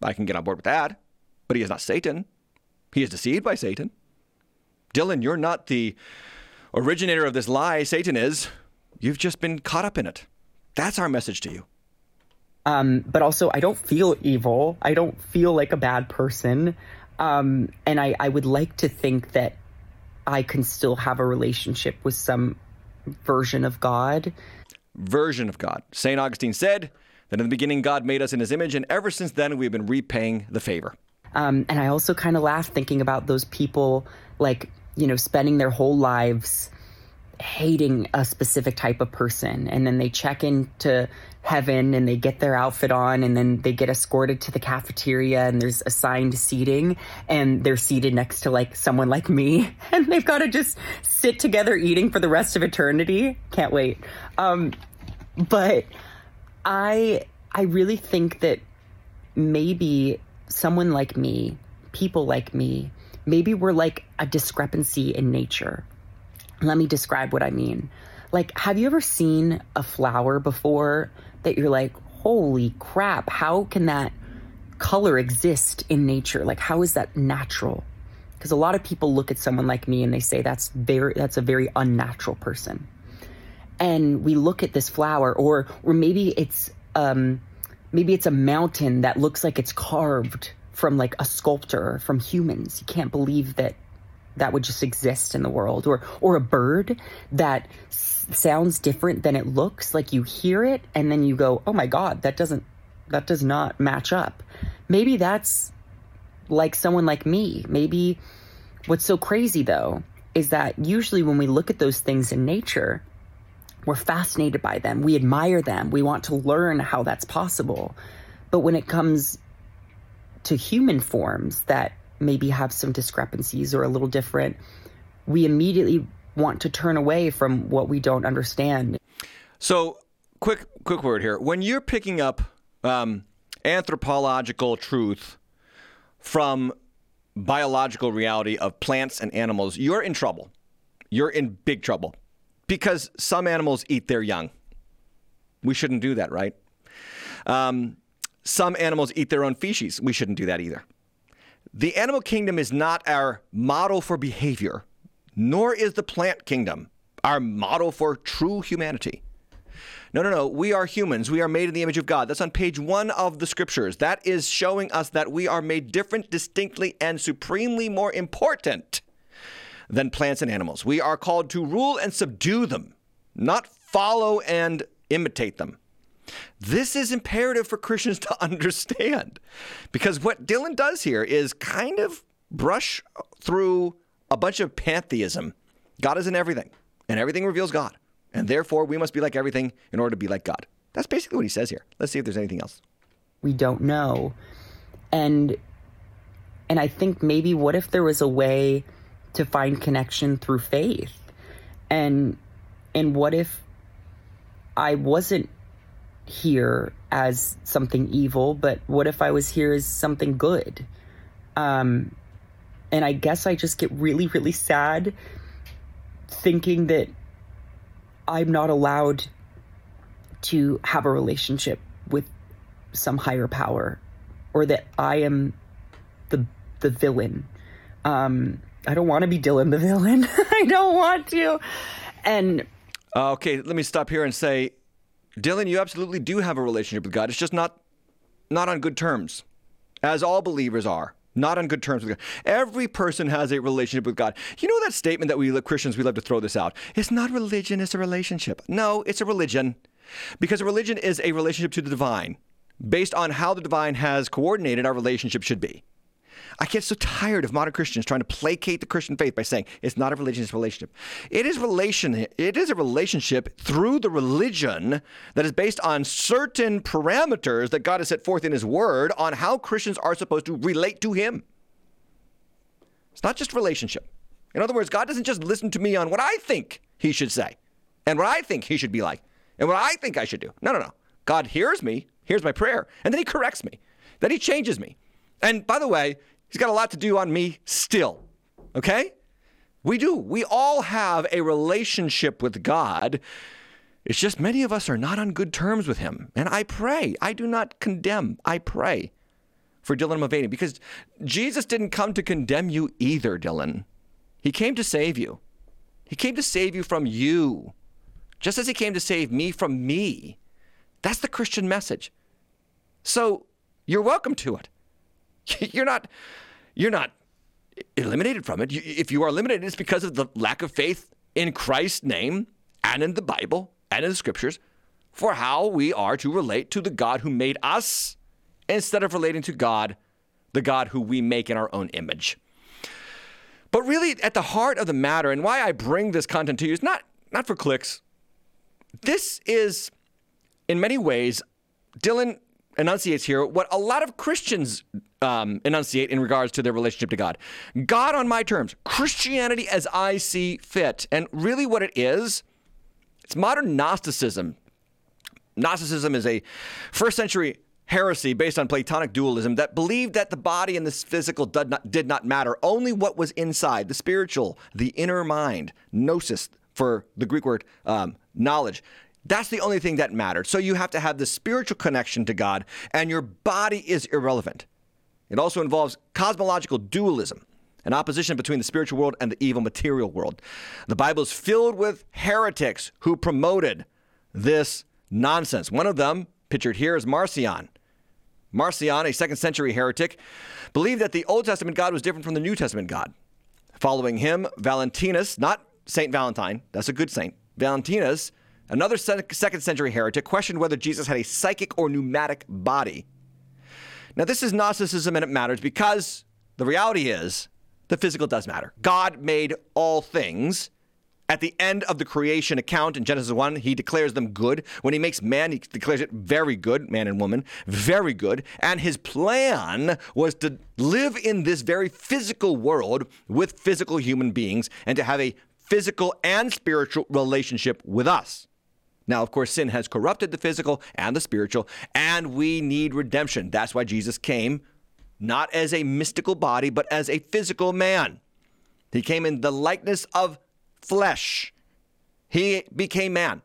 I can get on board with that. But he is not Satan. He is deceived by Satan. Dylan, you're not the originator of this lie. Satan is. You've just been caught up in it. That's our message to you. Um, but also, I don't feel evil. I don't feel like a bad person. Um, and I, I would like to think that I can still have a relationship with some version of God. Version of God. St. Augustine said that in the beginning God made us in his image, and ever since then we've been repaying the favor. Um, and I also kind of laugh thinking about those people, like, you know, spending their whole lives hating a specific type of person. And then they check into heaven and they get their outfit on and then they get escorted to the cafeteria and there's assigned seating and they're seated next to like someone like me *laughs* and they've got to just sit together eating for the rest of eternity. Can't wait. Um, but I I really think that maybe someone like me, people like me, maybe we're like a discrepancy in nature. Let me describe what I mean. Like, have you ever seen a flower before that you're like, holy crap, how can that color exist in nature? Like, how is that natural? Because a lot of people look at someone like me and they say that's very that's a very unnatural person. And we look at this flower, or or maybe it's um, maybe it's a mountain that looks like it's carved from like a sculptor from humans. You can't believe that that would just exist in the world, or or a bird that sounds different than it looks. Like you hear it and then you go, "Oh my god, that doesn't that does not match up." Maybe that's like someone like me. Maybe what's so crazy though is that usually when we look at those things in nature, we're fascinated by them. We admire them. We want to learn how that's possible. But when it comes to human forms that maybe have some discrepancies or a little different, we immediately want to turn away from what we don't understand. So, quick, quick word here. When you're picking up um, anthropological truth from biological reality of plants and animals, you're in trouble. You're in big trouble because some animals eat their young. We shouldn't do that, right? Um, some animals eat their own feces. We shouldn't do that either. The animal kingdom is not our model for behavior nor is the plant kingdom our model for true humanity. No, no, no. We are humans. We are made in the image of God. That's on page one of the scriptures. That is showing us that we are made different, distinctly, and supremely more important than plants and animals. We are called to rule and subdue them, not follow and imitate them. This is imperative for Christians to *laughs* understand because what Dylan does here is kind of brush through a bunch of pantheism. God is in everything, and everything reveals God. And therefore, we must be like everything in order to be like God. That's basically what he says here. Let's see if there's anything else. We don't know. And and I think maybe what if there was a way to find connection through faith? And and what if I wasn't here as something evil, but what if I was here as something good? Um and I guess I just get really, really sad thinking that I'm not allowed to have a relationship with some higher power or that I am the the villain. Um, I don't want to be Dylan the villain. *laughs* I don't want to. And uh, okay, let me stop here and say, Dylan, you absolutely do have a relationship with God. It's just not not on good terms, as all believers are. Not on good terms with God. Every person has a relationship with God. You know that statement that we Christians we love to throw this out. It's not religion, it's a relationship. No, it's a religion. Because a religion is a relationship to the divine based on how the divine has coordinated our relationship should be. I get so tired of modern Christians trying to placate the Christian faith by saying it's not a religion, it's a relationship. It is relation. It is a relationship through the religion that is based on certain parameters that God has set forth in His Word on how Christians are supposed to relate to Him. It's not just relationship. In other words, God doesn't just listen to me on what I think He should say and what I think He should be like and what I think I should do. No, no, no. God hears me, hears my prayer, and then He corrects me. Then He changes me. And by the way, He's got a lot to do on me still. Okay? We do. We all have a relationship with God. It's just many of us are not on good terms with Him. And I pray. I do not condemn. I pray for Dylan Mulvaney because Jesus didn't come to condemn you either, Dylan. He came to save you. He came to save you from you, just as He came to save me from me. That's the Christian message. So you're welcome to it. *laughs* You're not you're not eliminated from it. If you are eliminated, it's because of the lack of faith in Christ's name and in the Bible and in the scriptures for how we are to relate to the God who made us instead of relating to God, the God who we make in our own image. But really, at the heart of the matter, and why I bring this content to you is not, not for clicks. This is, in many ways, Dylan enunciates here what a lot of Christians um, enunciate in regards to their relationship to God. God on my terms, Christianity as I see fit. And really, what it is, it's modern Gnosticism. Gnosticism is a first century heresy based on Platonic dualism that believed that the body and the physical did not, did not matter, only what was inside, the spiritual, the inner mind, gnosis for the Greek word um, knowledge. That's the only thing that mattered. So you have to have the spiritual connection to God, and your body is irrelevant. It also involves cosmological dualism, an opposition between the spiritual world and the evil material world. The Bible is filled with heretics who promoted this nonsense. One of them, pictured here, is Marcion. Marcion, a second century heretic, believed that the Old Testament God was different from the New Testament God. Following him, Valentinus, not Saint Valentine, that's a good saint, Valentinus, another second century heretic, questioned whether Jesus had a psychic or pneumatic body. Now, this is Gnosticism and it matters because the reality is the physical does matter. God made all things. At the end of the creation account in Genesis 1, he declares them good. When he makes man, he declares it very good, man and woman, very good. And his plan was to live in this very physical world with physical human beings and to have a physical and spiritual relationship with us. Now, of course, sin has corrupted the physical and the spiritual, and we need redemption. That's why Jesus came, not as a mystical body, but as a physical man. He came in the likeness of flesh. He became man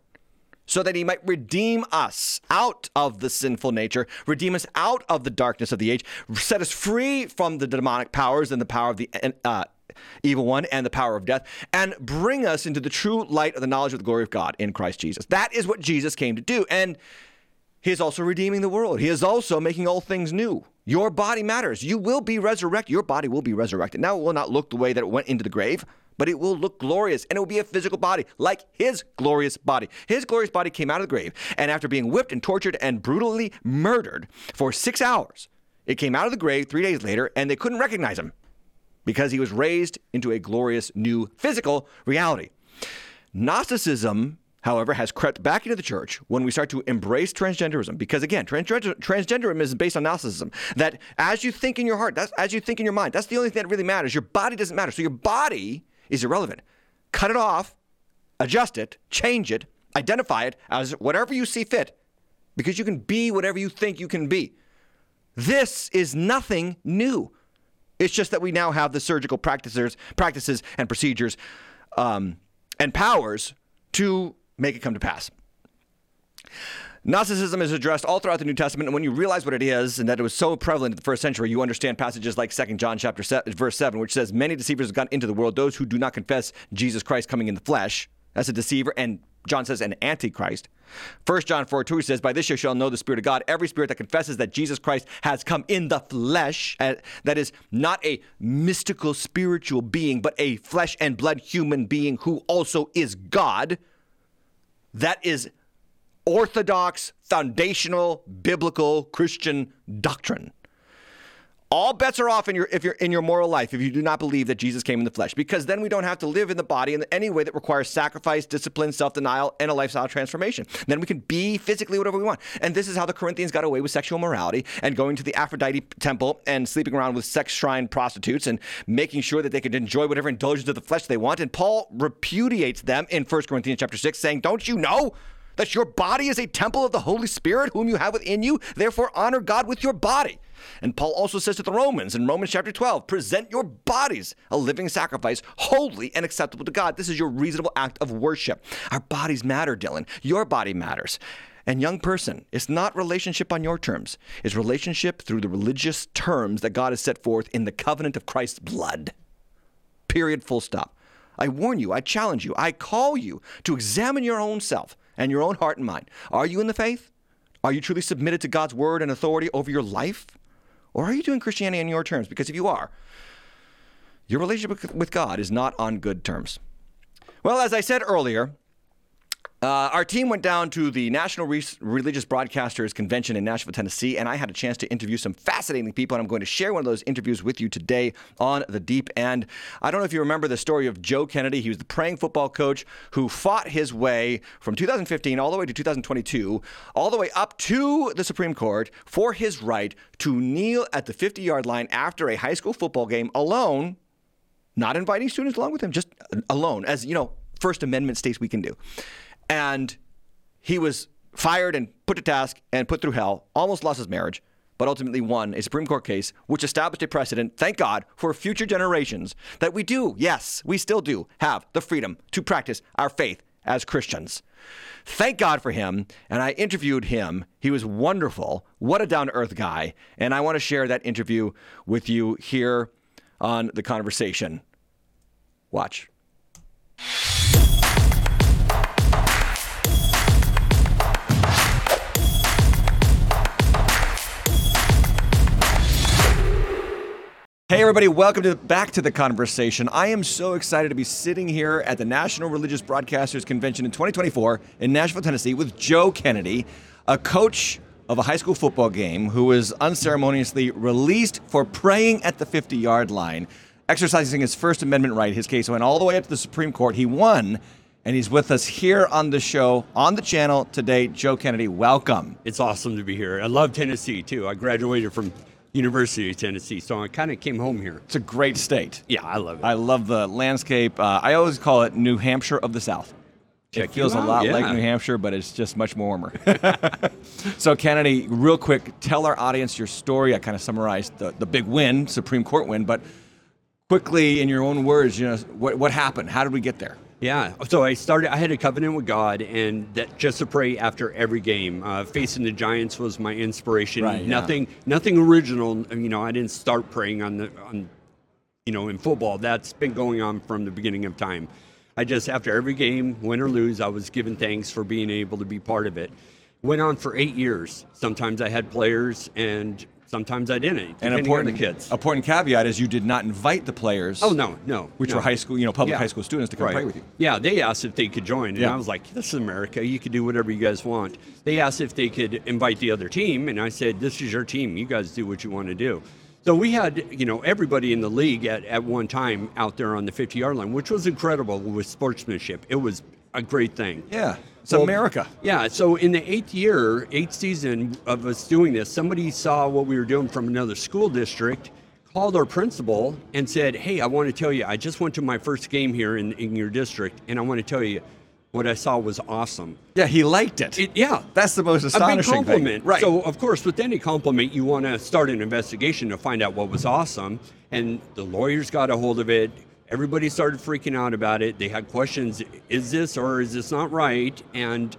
so that he might redeem us out of the sinful nature, redeem us out of the darkness of the age, set us free from the demonic powers and the power of the uh, evil one and the power of death, and bring us into the true light of the knowledge of the glory of God in Christ Jesus. That is what Jesus came to do. And he is also redeeming the world. He is also making all things new. Your body matters. You will be resurrected. Your body will be resurrected. Now, it will not look the way that it went into the grave, but it will look glorious and it will be a physical body like his glorious body. His glorious body came out of the grave, and after being whipped and tortured and brutally murdered for six hours, it came out of the grave three days later, and they couldn't recognize him because he was raised into a glorious new physical reality. Gnosticism, however, has crept back into the church when we start to embrace transgenderism. Because again, transgender- transgenderism is based on Gnosticism. That as you think in your heart, that's as you think in your mind, that's the only thing that really matters. Your body doesn't matter. So your body is irrelevant. Cut it off, adjust it, change it, identify it as whatever you see fit, because you can be whatever you think you can be. This is nothing new. It's just that we now have the surgical practices, practices and procedures um, and powers to make it come to pass. Gnosticism is addressed all throughout the New Testament, and when you realize what it is and that it was so prevalent in the first century, you understand passages like 2 John chapter seven, verse 7, which says, Many deceivers have gone into the world, those who do not confess Jesus Christ coming in the flesh. That's a deceiver, and John says an antichrist. 1 John 4 2 says, By this you shall know the Spirit of God. Every spirit that confesses that Jesus Christ has come in the flesh, uh, that is not a mystical spiritual being, but a flesh and blood human being who also is God. That is orthodox, foundational, biblical Christian doctrine. All bets are off in your if you're in your moral life if you do not believe that Jesus came in the flesh, because then we don't have to live in the body in any way that requires sacrifice, discipline, self-denial, and a lifestyle transformation. Then we can be physically whatever we want. And this is how the Corinthians got away with sexual morality and going to the Aphrodite temple and sleeping around with sex shrine prostitutes and making sure that they could enjoy whatever indulgence of the flesh they want. And Paul repudiates them in 1 Corinthians chapter 6, saying, Don't you know? That your body is a temple of the Holy Spirit, whom you have within you. Therefore, honor God with your body. And Paul also says to the Romans in Romans chapter 12 present your bodies a living sacrifice, holy and acceptable to God. This is your reasonable act of worship. Our bodies matter, Dylan. Your body matters. And young person, it's not relationship on your terms. It's relationship through the religious terms that God has set forth in the covenant of Christ's blood. Period, full stop. I warn you, I challenge you, I call you to examine your own self and your own heart and mind. Are you in the faith? Are you truly submitted to God's word and authority over your life? Or are you doing Christianity on your terms? Because if you are, your relationship with God is not on good terms. Well, as I said earlier, uh, our team went down to the National Re- Religious Broadcasters Convention in Nashville, Tennessee, and I had a chance to interview some fascinating people, and I'm going to share one of those interviews with you today on the deep end. I don't know if you remember the story of Joe Kennedy. He was the praying football coach who fought his way from 2015 all the way to 2022, all the way up to the Supreme Court for his right to kneel at the 50 yard line after a high school football game alone, not inviting students along with him, just alone, as you know, First Amendment states we can do and he was fired and put to task and put through hell, almost lost his marriage, but ultimately won a Supreme Court case which established a precedent, thank God, for future generations that we do, yes, we still do have the freedom to practice our faith as Christians. Thank God for him. And I interviewed him. He was wonderful. What a down to earth guy. And I want to share that interview with you here on the conversation. Watch. Hey, everybody, welcome to, back to the conversation. I am so excited to be sitting here at the National Religious Broadcasters Convention in 2024 in Nashville, Tennessee, with Joe Kennedy, a coach of a high school football game who was unceremoniously released for praying at the 50 yard line, exercising his First Amendment right. His case went all the way up to the Supreme Court. He won, and he's with us here on the show, on the channel today. Joe Kennedy, welcome. It's awesome to be here. I love Tennessee, too. I graduated from University of Tennessee, so I kind of came home here. It's a great state. Yeah, I love it. I love the landscape. Uh, I always call it New Hampshire of the South. Check it feels a lot yeah. like New Hampshire, but it's just much more warmer. *laughs* so, Kennedy, real quick, tell our audience your story. I kind of summarized the, the big win, Supreme Court win, but quickly, in your own words, you know, what, what happened? How did we get there? Yeah. So I started. I had a covenant with God, and that just to pray after every game. Uh, facing the Giants was my inspiration. Right, yeah. Nothing. Nothing original. You know, I didn't start praying on the on. You know, in football, that's been going on from the beginning of time. I just after every game, win or lose, I was giving thanks for being able to be part of it. Went on for eight years. Sometimes I had players, and sometimes I didn't. And important, kids. important caveat is you did not invite the players. Oh no, no. Which no. were high school, you know, public Yeah. high school students to come Right. pray with you. Yeah, they asked if they could join, and Yeah. I was like, "This is America. You can do whatever you guys want." They asked if they could invite the other team, and I said, "This is your team. You guys do what you want to do." So we had, you know, everybody in the league at, at one time out there on the 50-yard line, which was incredible with sportsmanship. It was a great thing. Yeah. It's Well, America. Yeah. So in the eighth year, eighth season of us doing this, somebody saw what we were doing from another school district, called our principal and said, "Hey, I want to tell you, I just went to my first game here in, in your district, and I want to tell you, what I saw was awesome." Yeah, he liked it. It, yeah. That's the most a big astonishing compliment. thing. Right. So, of course, with any compliment, you want to start an investigation to find out what was awesome. And the lawyers got a hold of it. Everybody started freaking out about it. They had questions: Is this or is this not right? And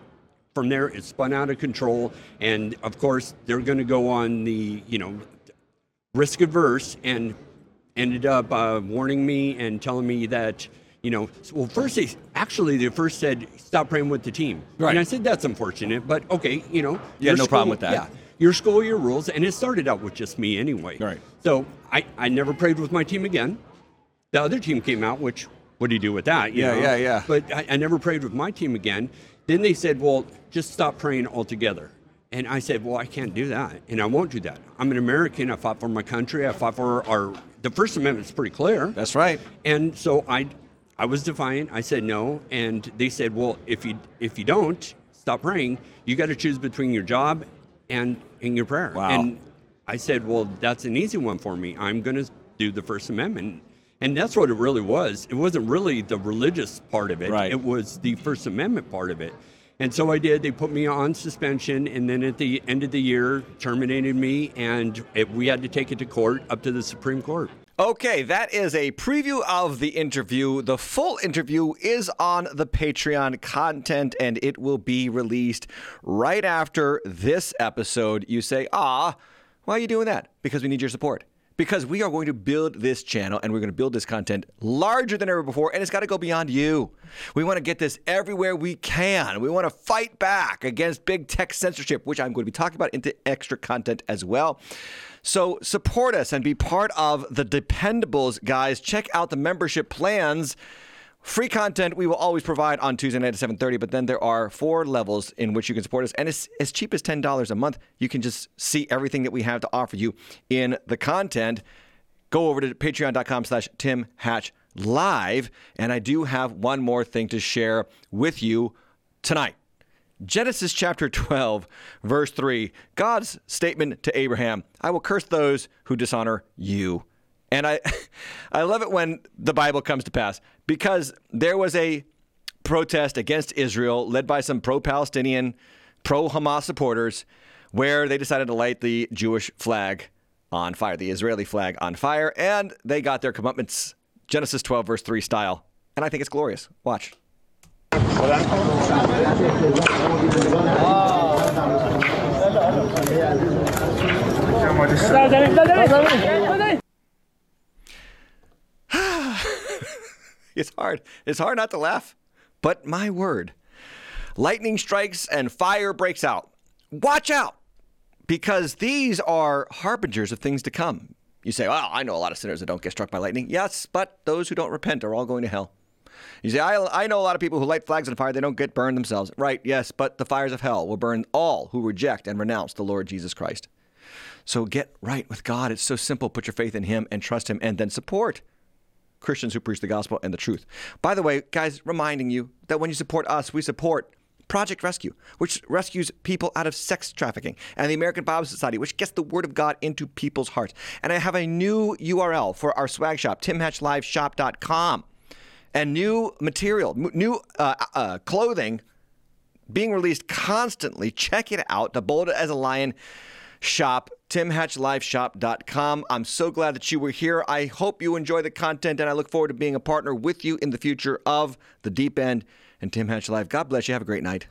from there, it spun out of control. And of course, they're going to go on the you know risk averse and ended up uh, warning me and telling me that You know, well, first they actually they first said stop praying with the team, Right. And I said that's unfortunate, but okay, you know, Yeah, no problem with that. Yeah, your school, your rules, and it started out with just me anyway. Right. So I, I never prayed with my team again. The other team came out, which what do you do with that? you Yeah, know? yeah, yeah. But I, I never prayed with my team again. Then they said, well, just stop praying altogether. And I said, well, I can't do that, and I won't do that. I'm an American. I fought for my country. I fought for our. The First Amendment's pretty clear. That's right. And so I, I was defiant. I said no, and they said, well, if you if you don't stop praying, you got to choose between your job and and your prayer. Wow. And I said, well, that's an easy one for me. I'm going to do the First Amendment. And that's what it really was. It wasn't really the religious part of it. Right. It was the First Amendment part of it. And so I did. They put me on suspension, and then at the end of the year, terminated me, and it, we had to take it to court, up to the Supreme Court. Okay, that is a preview of the interview. The full interview is on the Patreon content and it will be released right after this episode. You say, ah, why are you doing that? Because we need your support. Because we are going to build this channel and we're going to build this content larger than ever before, and it's got to go beyond you. We want to get this everywhere we can. We want to fight back against big tech censorship, which I'm going to be talking about into extra content as well. So support us and be part of the Dependables, guys. Check out the membership plans. Free content we will always provide on Tuesday night at 7:30, but then there are four levels in which you can support us, and as cheap as ten dollars a month. You can just see everything that we have to offer you in the content. Go over to patreon.com/slash Tim Hatch Live, and I do have one more thing to share with you tonight. Genesis chapter 12, verse 3, God's statement to Abraham I will curse those who dishonor you. And I, *laughs* I love it when the Bible comes to pass because there was a protest against Israel led by some pro Palestinian, pro Hamas supporters where they decided to light the Jewish flag on fire, the Israeli flag on fire, and they got their comeuppance, Genesis 12, verse 3 style. And I think it's glorious. Watch. *laughs* It's hard. It's hard not to laugh. But my word, lightning strikes and fire breaks out. Watch out, because these are harbingers of things to come. You say, well, I know a lot of sinners that don't get struck by lightning. Yes, but those who don't repent are all going to hell. You say, I, I know a lot of people who light flags on fire, they don't get burned themselves. Right, yes, but the fires of hell will burn all who reject and renounce the Lord Jesus Christ. So get right with God. It's so simple. Put your faith in Him and trust Him and then support Christians who preach the gospel and the truth. By the way, guys, reminding you that when you support us, we support Project Rescue, which rescues people out of sex trafficking, and the American Bible Society, which gets the word of God into people's hearts. And I have a new URL for our swag shop, timhatchliveshop.com, and new material, new uh, uh, clothing being released constantly. Check it out. The Bold as a Lion shop, timhatchliveshop.com. I'm so glad that you were here. I hope you enjoy the content, and I look forward to being a partner with you in the future of The Deep End and Tim Hatch Live. God bless you. Have a great night.